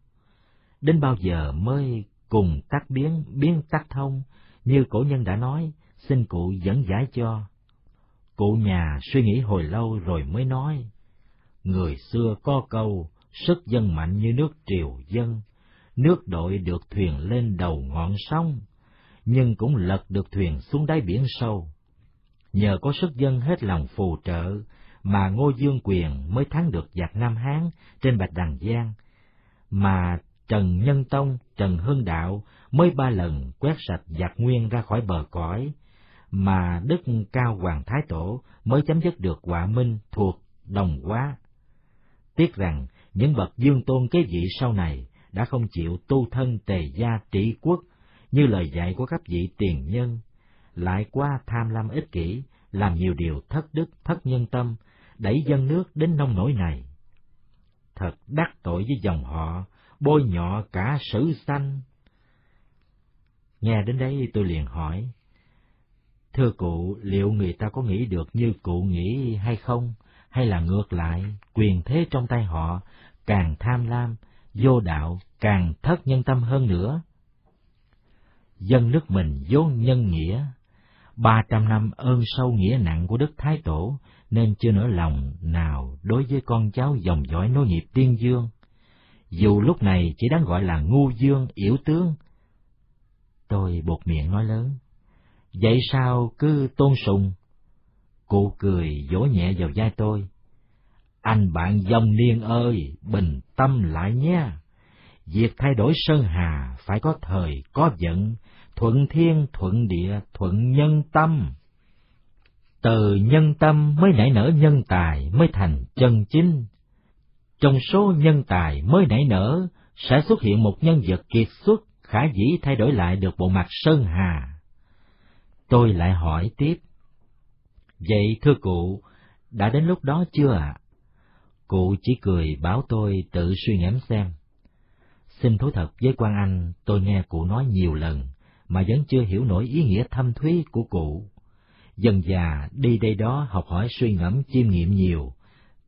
Đến bao giờ mới cùng tắt biến, biến tắt thông, như cổ nhân đã nói, xin cụ dẫn giải cho. Cụ nhà suy nghĩ hồi lâu rồi mới nói, người xưa có câu, sức dân mạnh như nước triều dân, nước đội được thuyền lên đầu ngọn sông, nhưng cũng lật được thuyền xuống đáy biển sâu. Nhờ có sức dân hết lòng phù trợ, mà Ngô Dương Quyền mới thắng được giặc Nam Hán trên Bạch Đằng Giang, mà Trần Nhân Tông, Trần Hưng Đạo mới ba lần quét sạch giặc nguyên ra khỏi bờ cõi, mà Đức Cao Hoàng Thái Tổ mới chấm dứt được quả minh thuộc đồng quá. Tiếc rằng những bậc dương tôn kế vị sau này đã không chịu tu thân tề gia trị quốc như lời dạy của các vị tiền nhân, lại qua tham lam ích kỷ, làm nhiều điều thất đức, thất nhân tâm, đẩy dân nước đến nông nỗi này. Thật đắc tội với dòng họ, bôi nhọ cả sử sanh. Nghe đến đấy tôi liền hỏi, Thưa cụ, liệu người ta có nghĩ được như cụ nghĩ hay không, hay là ngược lại, quyền thế trong tay họ càng tham lam, vô đạo càng thất nhân tâm hơn nữa? Dân nước mình vốn nhân nghĩa, ba trăm năm ơn sâu nghĩa nặng của Đức Thái Tổ nên chưa nỡ lòng nào đối với con cháu dòng dõi nối nghiệp tiên dương dù lúc này chỉ đáng gọi là ngu dương yểu tướng. Tôi buộc miệng nói lớn, vậy sao cứ tôn sùng? Cụ cười vỗ nhẹ vào vai tôi. Anh bạn dòng niên ơi, bình tâm lại nhé. việc thay đổi sơn hà phải có thời, có vận, thuận thiên, thuận địa, thuận nhân tâm. Từ nhân tâm mới nảy nở nhân tài mới thành chân chính. Trong số nhân tài mới nảy nở sẽ xuất hiện một nhân vật kiệt xuất khả dĩ thay đổi lại được bộ mặt sơn hà. Tôi lại hỏi tiếp. Vậy thưa cụ, đã đến lúc đó chưa ạ? Cụ chỉ cười bảo tôi tự suy ngẫm xem. Xin thú thật với quan anh, tôi nghe cụ nói nhiều lần, mà vẫn chưa hiểu nổi ý nghĩa thâm thúy của cụ. Dần già đi đây đó học hỏi suy ngẫm chiêm nghiệm nhiều,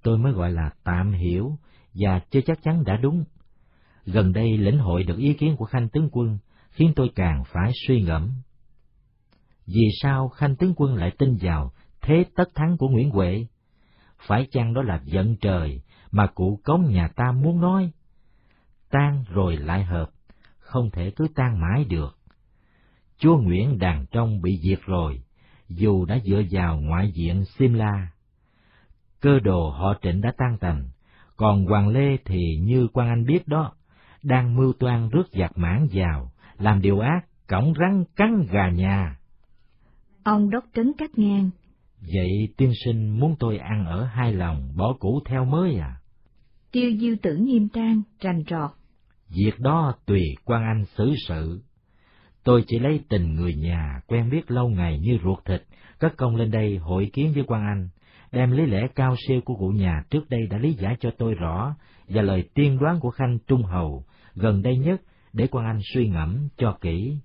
tôi mới gọi là tạm hiểu và chưa chắc chắn đã đúng. Gần đây lĩnh hội được ý kiến của Khanh tướng quân, khiến tôi càng phải suy ngẫm. Vì sao Khanh tướng quân lại tin vào thế tất thắng của Nguyễn Huệ? Phải chăng đó là giận trời mà cụ cống nhà ta muốn nói? Tan rồi lại hợp, không thể cứ tan mãi được. Chúa Nguyễn đàn trong bị diệt rồi, dù đã dựa vào ngoại diện Simla. Cơ đồ họ trịnh đã tan tành, còn Hoàng Lê thì như quan anh biết đó, đang mưu toan rước giặc mãn vào, làm điều ác, cổng rắn cắn gà nhà. Ông đốc trấn cắt ngang. Vậy tiên sinh muốn tôi ăn ở hai lòng, bỏ cũ theo mới à? Tiêu diêu tử nghiêm trang, rành trọt. Việc đó tùy quan anh xử sự. Tôi chỉ lấy tình người nhà, quen biết lâu ngày như ruột thịt, cất công lên đây hội kiến với quan anh, đem lý lẽ cao siêu của cụ nhà trước đây đã lý giải cho tôi rõ, và lời tiên đoán của Khanh Trung Hầu, gần đây nhất, để quan anh suy ngẫm cho kỹ.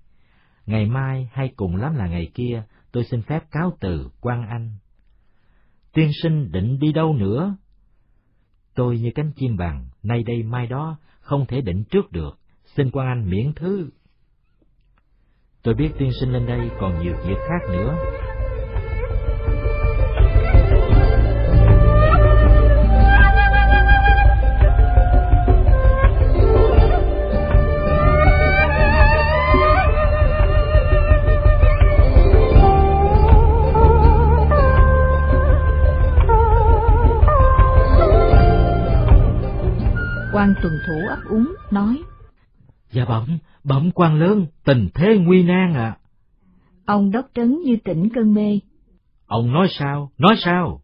Ngày mai hay cùng lắm là ngày kia, tôi xin phép cáo từ quan anh. Tiên sinh định đi đâu nữa? Tôi như cánh chim bằng, nay đây mai đó, không thể định trước được, xin quan anh miễn thứ. Tôi biết tiên sinh lên đây còn nhiều việc khác nữa. Quan tuần thủ ấp úng nói. Dạ bẩm bẩm quan lớn tình thế nguy nan ạ. À. ông đốc trấn như tỉnh cơn mê. Ông nói sao nói sao?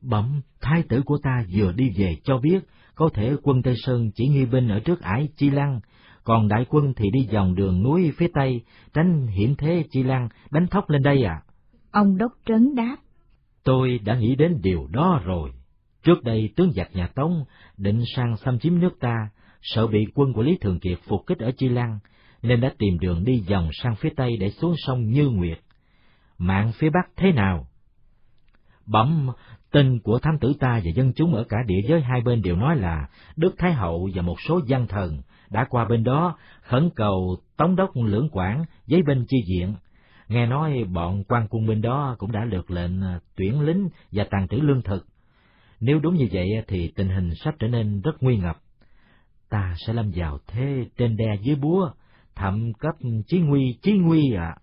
Bẩm thái tử của ta vừa đi về cho biết có thể quân tây sơn chỉ nghi binh ở trước ải chi lăng còn đại quân thì đi vòng đường núi phía tây tránh hiểm thế chi lăng đánh thóc lên đây à ông đốc trấn đáp. Tôi đã nghĩ đến điều đó rồi Trước đây tướng giặc nhà Tống định sang xâm chiếm nước ta, sợ bị quân của Lý Thường Kiệt phục kích ở Chi Lăng, nên đã tìm đường đi vòng sang phía Tây để xuống sông Như Nguyệt. Mạng phía Bắc thế nào? Bẩm, tin của thám tử ta và dân chúng ở cả địa giới hai bên đều nói là Đức Thái Hậu và một số văn thần đã qua bên đó khẩn cầu Tống đốc lưỡng quản giấy binh chi diện. Nghe nói bọn quan quân bên đó cũng đã được lệnh tuyển lính và tàn trữ lương thực nếu đúng như vậy thì tình hình sắp trở nên rất nguy ngập. Ta sẽ lâm vào thế trên đe dưới búa, thậm cấp chí nguy chí nguy ạ. À.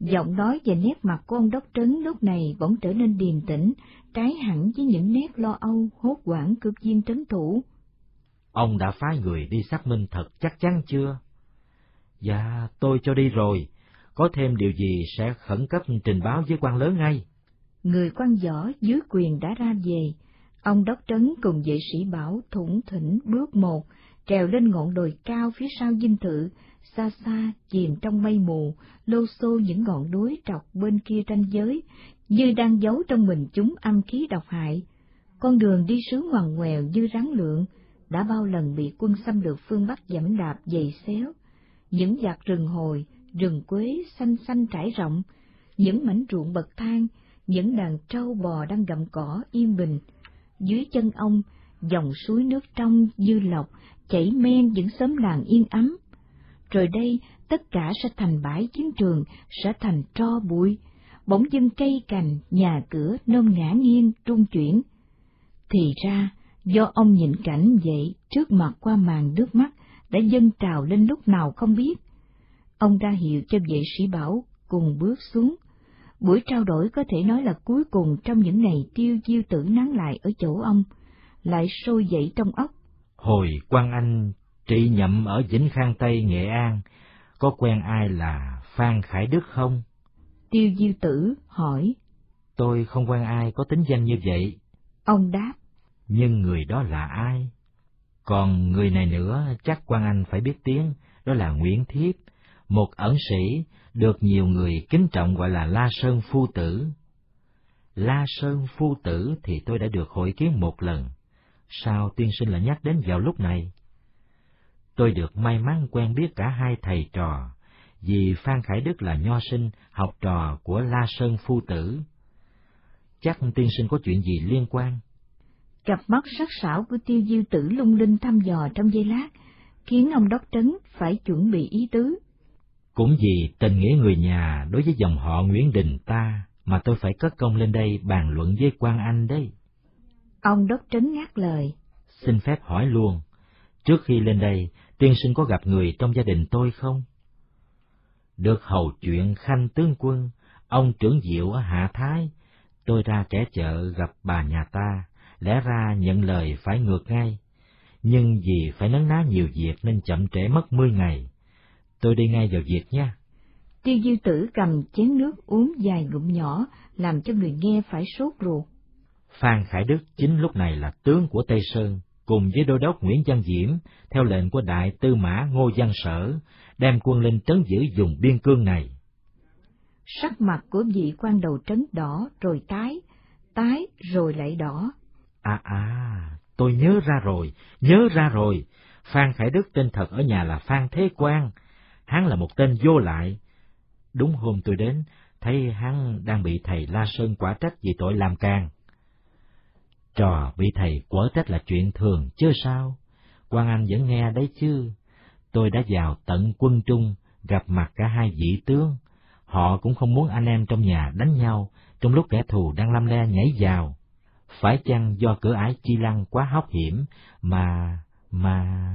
Giọng nói và nét mặt của ông đốc trấn lúc này bỗng trở nên điềm tĩnh, trái hẳn với những nét lo âu, hốt hoảng cực viên trấn thủ. Ông đã phái người đi xác minh thật chắc chắn chưa? Dạ, tôi cho đi rồi. Có thêm điều gì sẽ khẩn cấp trình báo với quan lớn ngay. Người quan võ dưới quyền đã ra về, Ông đốc trấn cùng vệ sĩ bảo thủng thỉnh bước một, trèo lên ngọn đồi cao phía sau dinh thự, xa xa chìm trong mây mù, lô xô những ngọn núi trọc bên kia ranh giới, như đang giấu trong mình chúng âm khí độc hại. Con đường đi sứ ngoằn ngoèo như rắn lượn đã bao lần bị quân xâm lược phương Bắc dẫm đạp dày xéo. Những giặc rừng hồi, rừng quế xanh xanh trải rộng, những mảnh ruộng bậc thang, những đàn trâu bò đang gặm cỏ yên bình, dưới chân ông, dòng suối nước trong dư lọc chảy men những xóm làng yên ấm. Rồi đây, tất cả sẽ thành bãi chiến trường, sẽ thành tro bụi, bỗng dưng cây cành, nhà cửa nôm ngã nghiêng, trung chuyển. Thì ra, do ông nhìn cảnh vậy trước mặt qua màn nước mắt đã dâng trào lên lúc nào không biết. Ông ra hiệu cho vệ sĩ bảo cùng bước xuống, Buổi trao đổi có thể nói là cuối cùng trong những ngày tiêu diêu tử nắng lại ở chỗ ông, lại sôi dậy trong óc. Hồi quan anh trị nhậm ở Vĩnh Khang Tây, Nghệ An, có quen ai là Phan Khải Đức không? Tiêu Diêu Tử hỏi. Tôi không quen ai có tính danh như vậy. Ông đáp. Nhưng người đó là ai? Còn người này nữa chắc quan anh phải biết tiếng, đó là Nguyễn Thiếp, một ẩn sĩ được nhiều người kính trọng gọi là La Sơn Phu Tử. La Sơn Phu Tử thì tôi đã được hội kiến một lần. Sao tiên sinh lại nhắc đến vào lúc này? Tôi được may mắn quen biết cả hai thầy trò, vì Phan Khải Đức là nho sinh, học trò của La Sơn Phu Tử. Chắc tiên sinh có chuyện gì liên quan? Cặp mắt sắc sảo của tiêu diêu tử lung linh thăm dò trong giây lát, khiến ông đốc trấn phải chuẩn bị ý tứ. Cũng vì tình nghĩa người nhà đối với dòng họ Nguyễn Đình ta mà tôi phải cất công lên đây bàn luận với quan anh đấy. Ông đốc trấn ngắt lời. Xin phép hỏi luôn, trước khi lên đây, tiên sinh có gặp người trong gia đình tôi không? Được hầu chuyện khanh tướng quân, ông trưởng diệu ở Hạ Thái, tôi ra kẻ chợ gặp bà nhà ta, lẽ ra nhận lời phải ngược ngay, nhưng vì phải nấn ná nhiều việc nên chậm trễ mất mươi ngày. Tôi đi ngay vào việc nha. Tiêu diêu tử cầm chén nước uống dài ngụm nhỏ, làm cho người nghe phải sốt ruột. Phan Khải Đức chính lúc này là tướng của Tây Sơn, cùng với đô đốc Nguyễn Văn Diễm, theo lệnh của đại tư mã Ngô Văn Sở, đem quân lên trấn giữ vùng biên cương này. Sắc mặt của vị quan đầu trấn đỏ rồi tái, tái rồi lại đỏ. À à, tôi nhớ ra rồi, nhớ ra rồi. Phan Khải Đức tên thật ở nhà là Phan Thế Quang. Hắn là một tên vô lại. Đúng hôm tôi đến, thấy hắn đang bị thầy La Sơn quả trách vì tội làm càng. Trò bị thầy quở trách là chuyện thường chứ sao? quan Anh vẫn nghe đấy chứ. Tôi đã vào tận quân trung, gặp mặt cả hai vị tướng. Họ cũng không muốn anh em trong nhà đánh nhau, trong lúc kẻ thù đang lâm le nhảy vào. Phải chăng do cửa ải chi lăng quá hóc hiểm mà... mà...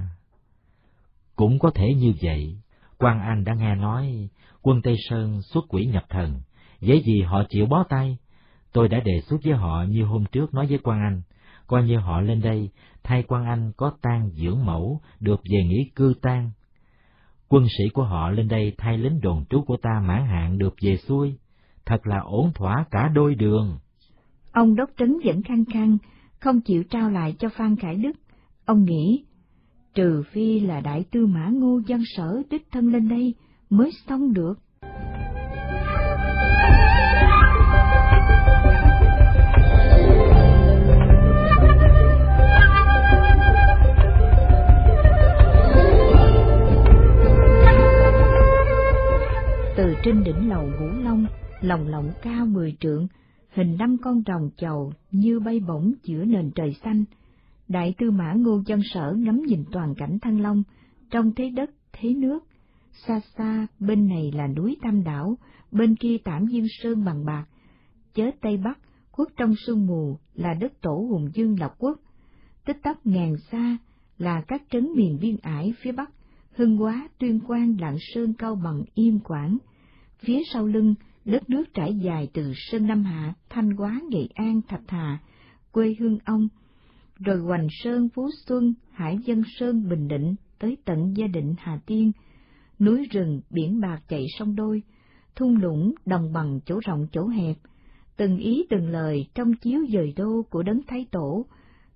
Cũng có thể như vậy quan Anh đã nghe nói quân Tây Sơn xuất quỷ nhập thần, dễ gì họ chịu bó tay. Tôi đã đề xuất với họ như hôm trước nói với quan Anh, coi như họ lên đây, thay quan Anh có tang dưỡng mẫu, được về nghỉ cư tang. Quân sĩ của họ lên đây thay lính đồn trú của ta mãn hạn được về xuôi, thật là ổn thỏa cả đôi đường. Ông đốc trấn vẫn khăng khăng, không chịu trao lại cho Phan Khải Đức. Ông nghĩ, trừ phi là đại tư mã ngô dân sở đích thân lên đây mới xong được. Từ trên đỉnh lầu Ngũ Long, lòng lộng cao mười trượng, hình năm con rồng chầu như bay bổng giữa nền trời xanh. Đại tư mã ngô chân sở ngắm nhìn toàn cảnh Thăng Long, trong thế đất, thế nước. Xa xa, bên này là núi Tam Đảo, bên kia Tảm Dương Sơn bằng bạc. Chớ Tây Bắc, khuất trong sương mù là đất tổ hùng dương lộc quốc. Tích tắc ngàn xa là các trấn miền biên ải phía Bắc, Hưng Hóa, Tuyên Quang, Lạng Sơn, Cao Bằng, Yên Quảng. Phía sau lưng đất nước trải dài từ Sơn Nam Hạ, Thanh Hóa, Nghệ An, Thạch Hà, quê hương ông, rồi Hoành Sơn, Phú Xuân, Hải Dân Sơn, Bình Định, tới tận gia định Hà Tiên, núi rừng, biển bạc chạy sông đôi, thung lũng, đồng bằng chỗ rộng chỗ hẹp, từng ý từng lời trong chiếu dời đô của đấng Thái Tổ,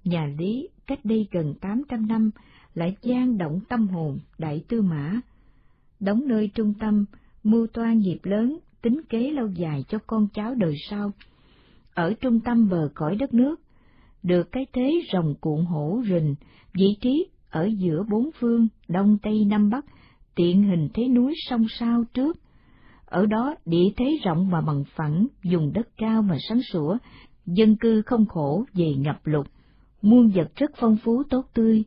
nhà Lý cách đây gần tám trăm năm lại gian động tâm hồn đại tư mã. Đóng nơi trung tâm, mưu toan nghiệp lớn tính kế lâu dài cho con cháu đời sau. Ở trung tâm bờ cõi đất nước, được cái thế rồng cuộn hổ rình, vị trí ở giữa bốn phương, đông tây nam bắc, tiện hình thế núi song sao trước. Ở đó địa thế rộng mà bằng phẳng, dùng đất cao mà sáng sủa, dân cư không khổ về ngập lụt, muôn vật rất phong phú tốt tươi,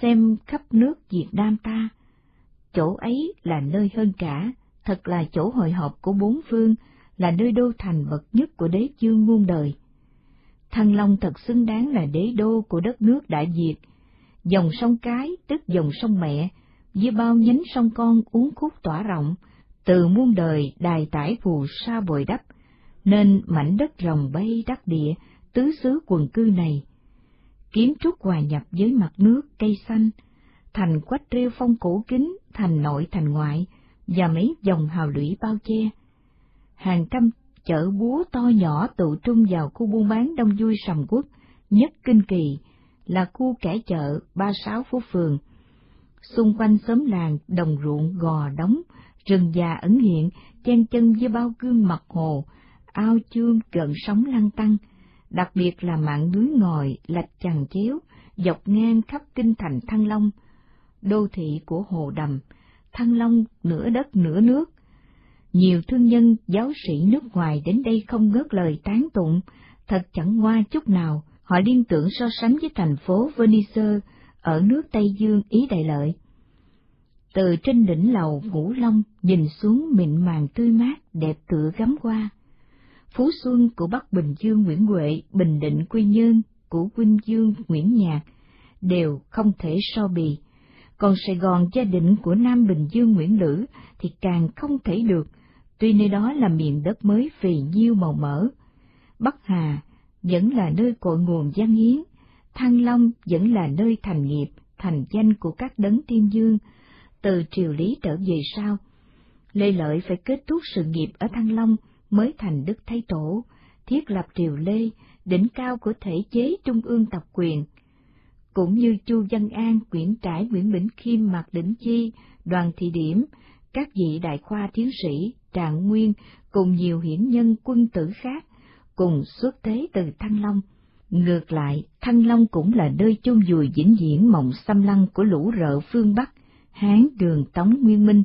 xem khắp nước Việt Nam ta. Chỗ ấy là nơi hơn cả, thật là chỗ hội họp của bốn phương, là nơi đô thành bậc nhất của đế chương muôn đời. Thăng Long thật xứng đáng là đế đô của đất nước đại diệt, dòng sông cái tức dòng sông mẹ, với bao nhánh sông con uốn khúc tỏa rộng, từ muôn đời đài tải phù sa bồi đắp, nên mảnh đất rồng bay đắc địa, tứ xứ quần cư này. Kiến trúc hòa nhập với mặt nước cây xanh, thành quách rêu phong cổ kính, thành nội thành ngoại, và mấy dòng hào lũy bao che. Hàng trăm chợ búa to nhỏ tụ trung vào khu buôn bán đông vui sầm quốc, nhất kinh kỳ, là khu kẻ chợ ba sáu phố phường. Xung quanh xóm làng, đồng ruộng, gò đóng, rừng già ẩn hiện, chen chân với bao gương mặt hồ, ao chương gần sóng lăn tăng, đặc biệt là mạng núi ngòi lạch chằng chéo, dọc ngang khắp kinh thành Thăng Long, đô thị của Hồ Đầm, Thăng Long nửa đất nửa nước. Nhiều thương nhân, giáo sĩ nước ngoài đến đây không ngớt lời tán tụng, thật chẳng ngoa chút nào, họ liên tưởng so sánh với thành phố Venice ở nước Tây Dương Ý Đại Lợi. Từ trên đỉnh lầu Ngũ Long nhìn xuống mịn màng tươi mát, đẹp tựa gắm qua. Phú Xuân của Bắc Bình Dương Nguyễn Huệ, Bình Định Quy Nhơn của Quynh Dương Nguyễn Nhạc đều không thể so bì. Còn Sài Gòn gia định của Nam Bình Dương Nguyễn Lữ thì càng không thể được, tuy nơi đó là miền đất mới phì nhiêu màu mỡ. Bắc Hà vẫn là nơi cội nguồn văn hiến, Thăng Long vẫn là nơi thành nghiệp, thành danh của các đấng tiên dương, từ triều lý trở về sau. Lê Lợi phải kết thúc sự nghiệp ở Thăng Long mới thành Đức Thái Tổ, thiết lập triều Lê, đỉnh cao của thể chế trung ương tập quyền. Cũng như Chu Văn An, Nguyễn Trãi, Nguyễn Bỉnh Khiêm, Mạc Đỉnh Chi, Đoàn Thị Điểm, các vị đại khoa tiến sĩ, trạng nguyên cùng nhiều hiển nhân quân tử khác, cùng xuất thế từ Thăng Long. Ngược lại, Thăng Long cũng là nơi chôn vùi vĩnh viễn mộng xâm lăng của lũ rợ phương Bắc, Hán Đường Tống Nguyên Minh.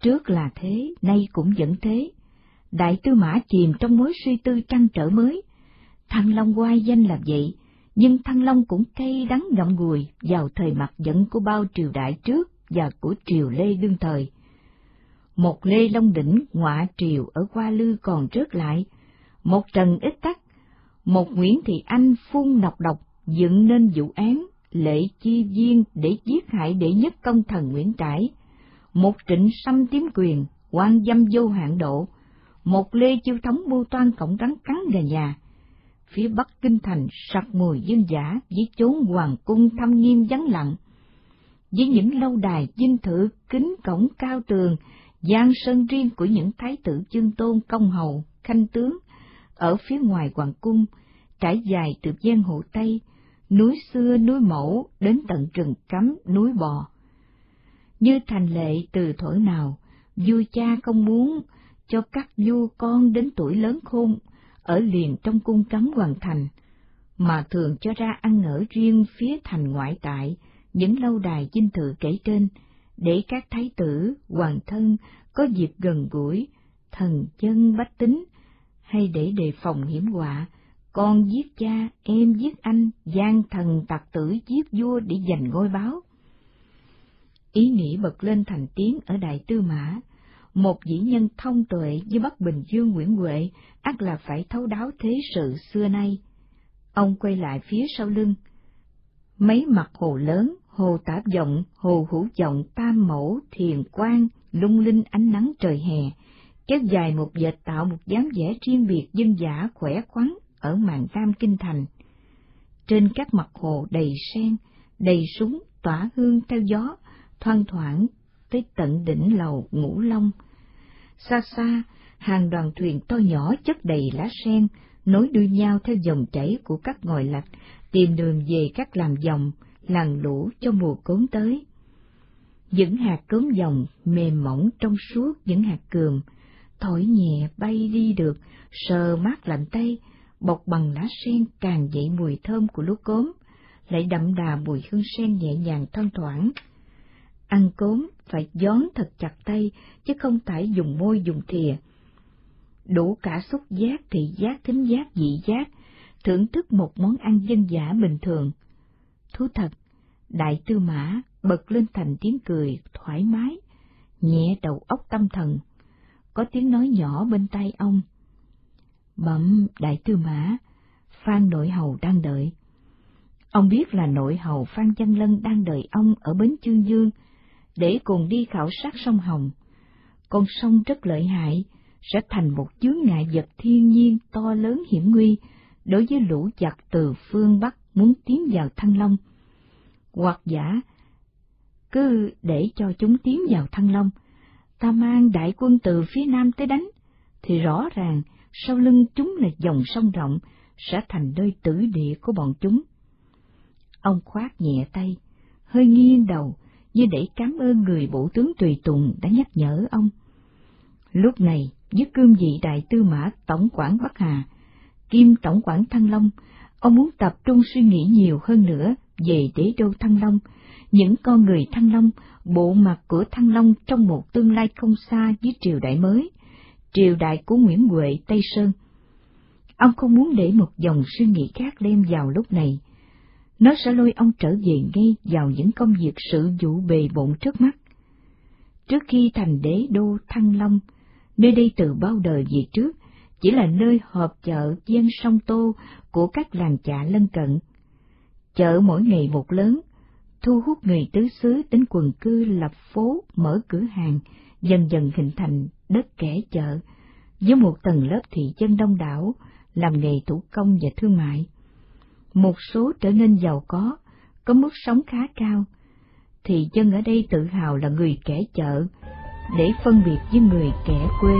Trước là thế, nay cũng vẫn thế. Đại tư mã chìm trong mối suy tư trăn trở mới. Thăng Long oai danh là vậy, nhưng Thăng Long cũng cay đắng ngậm ngùi vào thời mặt dẫn của bao triều đại trước và của triều Lê đương thời. Một Lê Long Đỉnh ngọa triều ở Hoa Lư còn rớt lại, một Trần Ít Tắc, một Nguyễn Thị Anh phun nọc độc dựng nên vụ án lệ chi viên để giết hại đệ nhất công thần Nguyễn Trãi, một trịnh xâm tiếm quyền, quan dâm vô hạn độ, một lê chiêu thống mưu toan cổng rắn cắn gà nhà. Phía bắc kinh thành sặc mùi dân giả với chốn hoàng cung thâm nghiêm vắng lặng. Với những lâu đài dinh thự kính cổng cao tường, gian sơn riêng của những thái tử chương tôn công hầu, khanh tướng, ở phía ngoài hoàng cung, trải dài từ giang hồ Tây, núi xưa núi mẫu đến tận rừng cấm núi bò. Như thành lệ từ thổi nào, vua cha không muốn cho các vua con đến tuổi lớn khôn, ở liền trong cung cấm hoàng thành, mà thường cho ra ăn ở riêng phía thành ngoại tại, những lâu đài dinh thự kể trên, để các thái tử, hoàng thân có dịp gần gũi, thần chân bách tính, hay để đề phòng hiểm họa, con giết cha, em giết anh, gian thần tặc tử giết vua để giành ngôi báo. Ý nghĩ bật lên thành tiếng ở Đại Tư Mã, một dĩ nhân thông tuệ như Bắc Bình Dương Nguyễn Huệ, ắt là phải thấu đáo thế sự xưa nay. Ông quay lại phía sau lưng. Mấy mặt hồ lớn, hồ tạp vọng, hồ hữu vọng tam mẫu, thiền quang, lung linh ánh nắng trời hè, kéo dài một dệt tạo một dáng vẻ riêng biệt dân giả khỏe khoắn ở màn tam kinh thành. Trên các mặt hồ đầy sen, đầy súng, tỏa hương theo gió, thoang thoảng tới tận đỉnh lầu ngũ long. Xa xa, hàng đoàn thuyền to nhỏ chất đầy lá sen, nối đuôi nhau theo dòng chảy của các ngòi lạch, tìm đường về các làm dòng, làn lũ cho mùa cốm tới. Những hạt cốm dòng mềm mỏng trong suốt những hạt cườm, thổi nhẹ bay đi được, sờ mát lạnh tay, bọc bằng lá sen càng dậy mùi thơm của lúa cốm, lại đậm đà mùi hương sen nhẹ nhàng thoang thoảng. Ăn cốm phải gión thật chặt tay, chứ không phải dùng môi dùng thìa. Đủ cả xúc giác, thị giác, thính giác, dị giác, thưởng thức một món ăn dân dã bình thường. Thú thật, đại tư mã bật lên thành tiếng cười thoải mái, nhẹ đầu óc tâm thần. Có tiếng nói nhỏ bên tay ông. Bẩm đại tư mã, Phan nội hầu đang đợi. Ông biết là nội hầu Phan Chân Lân đang đợi ông ở bến Chương Dương, để cùng đi khảo sát sông Hồng. Con sông rất lợi hại, sẽ thành một chướng ngại vật thiên nhiên to lớn hiểm nguy đối với lũ giặc từ phương Bắc muốn tiến vào Thăng Long. Hoặc giả, cứ để cho chúng tiến vào Thăng Long. Ta mang đại quân từ phía nam tới đánh, thì rõ ràng sau lưng chúng là dòng sông rộng, sẽ thành nơi tử địa của bọn chúng. Ông khoát nhẹ tay, hơi nghiêng đầu, như để cảm ơn người bộ tướng Tùy Tùng đã nhắc nhở ông. Lúc này, dưới cương vị đại tư mã tổng quản Bắc Hà, kim tổng quản Thăng Long, ông muốn tập trung suy nghĩ nhiều hơn nữa về đế đô Thăng Long, những con người Thăng Long, bộ mặt của Thăng Long trong một tương lai không xa với triều đại mới, triều đại của Nguyễn Huệ Tây Sơn. Ông không muốn để một dòng suy nghĩ khác đem vào lúc này. Nó sẽ lôi ông trở về ngay vào những công việc sự vụ bề bộn trước mắt. Trước khi thành đế đô Thăng Long, nơi đây từ bao đời về trước, chỉ là nơi họp chợ ven sông Tô của các làng chạ lân cận. Chợ mỗi ngày một lớn, thu hút người tứ xứ đến quần cư lập phố, mở cửa hàng, dần dần hình thành đất kẻ chợ, với một tầng lớp thị dân đông đảo, làm nghề thủ công và thương mại. Một số trở nên giàu có, có mức sống khá cao, thị dân ở đây tự hào là người kẻ chợ, để phân biệt với người kẻ quê.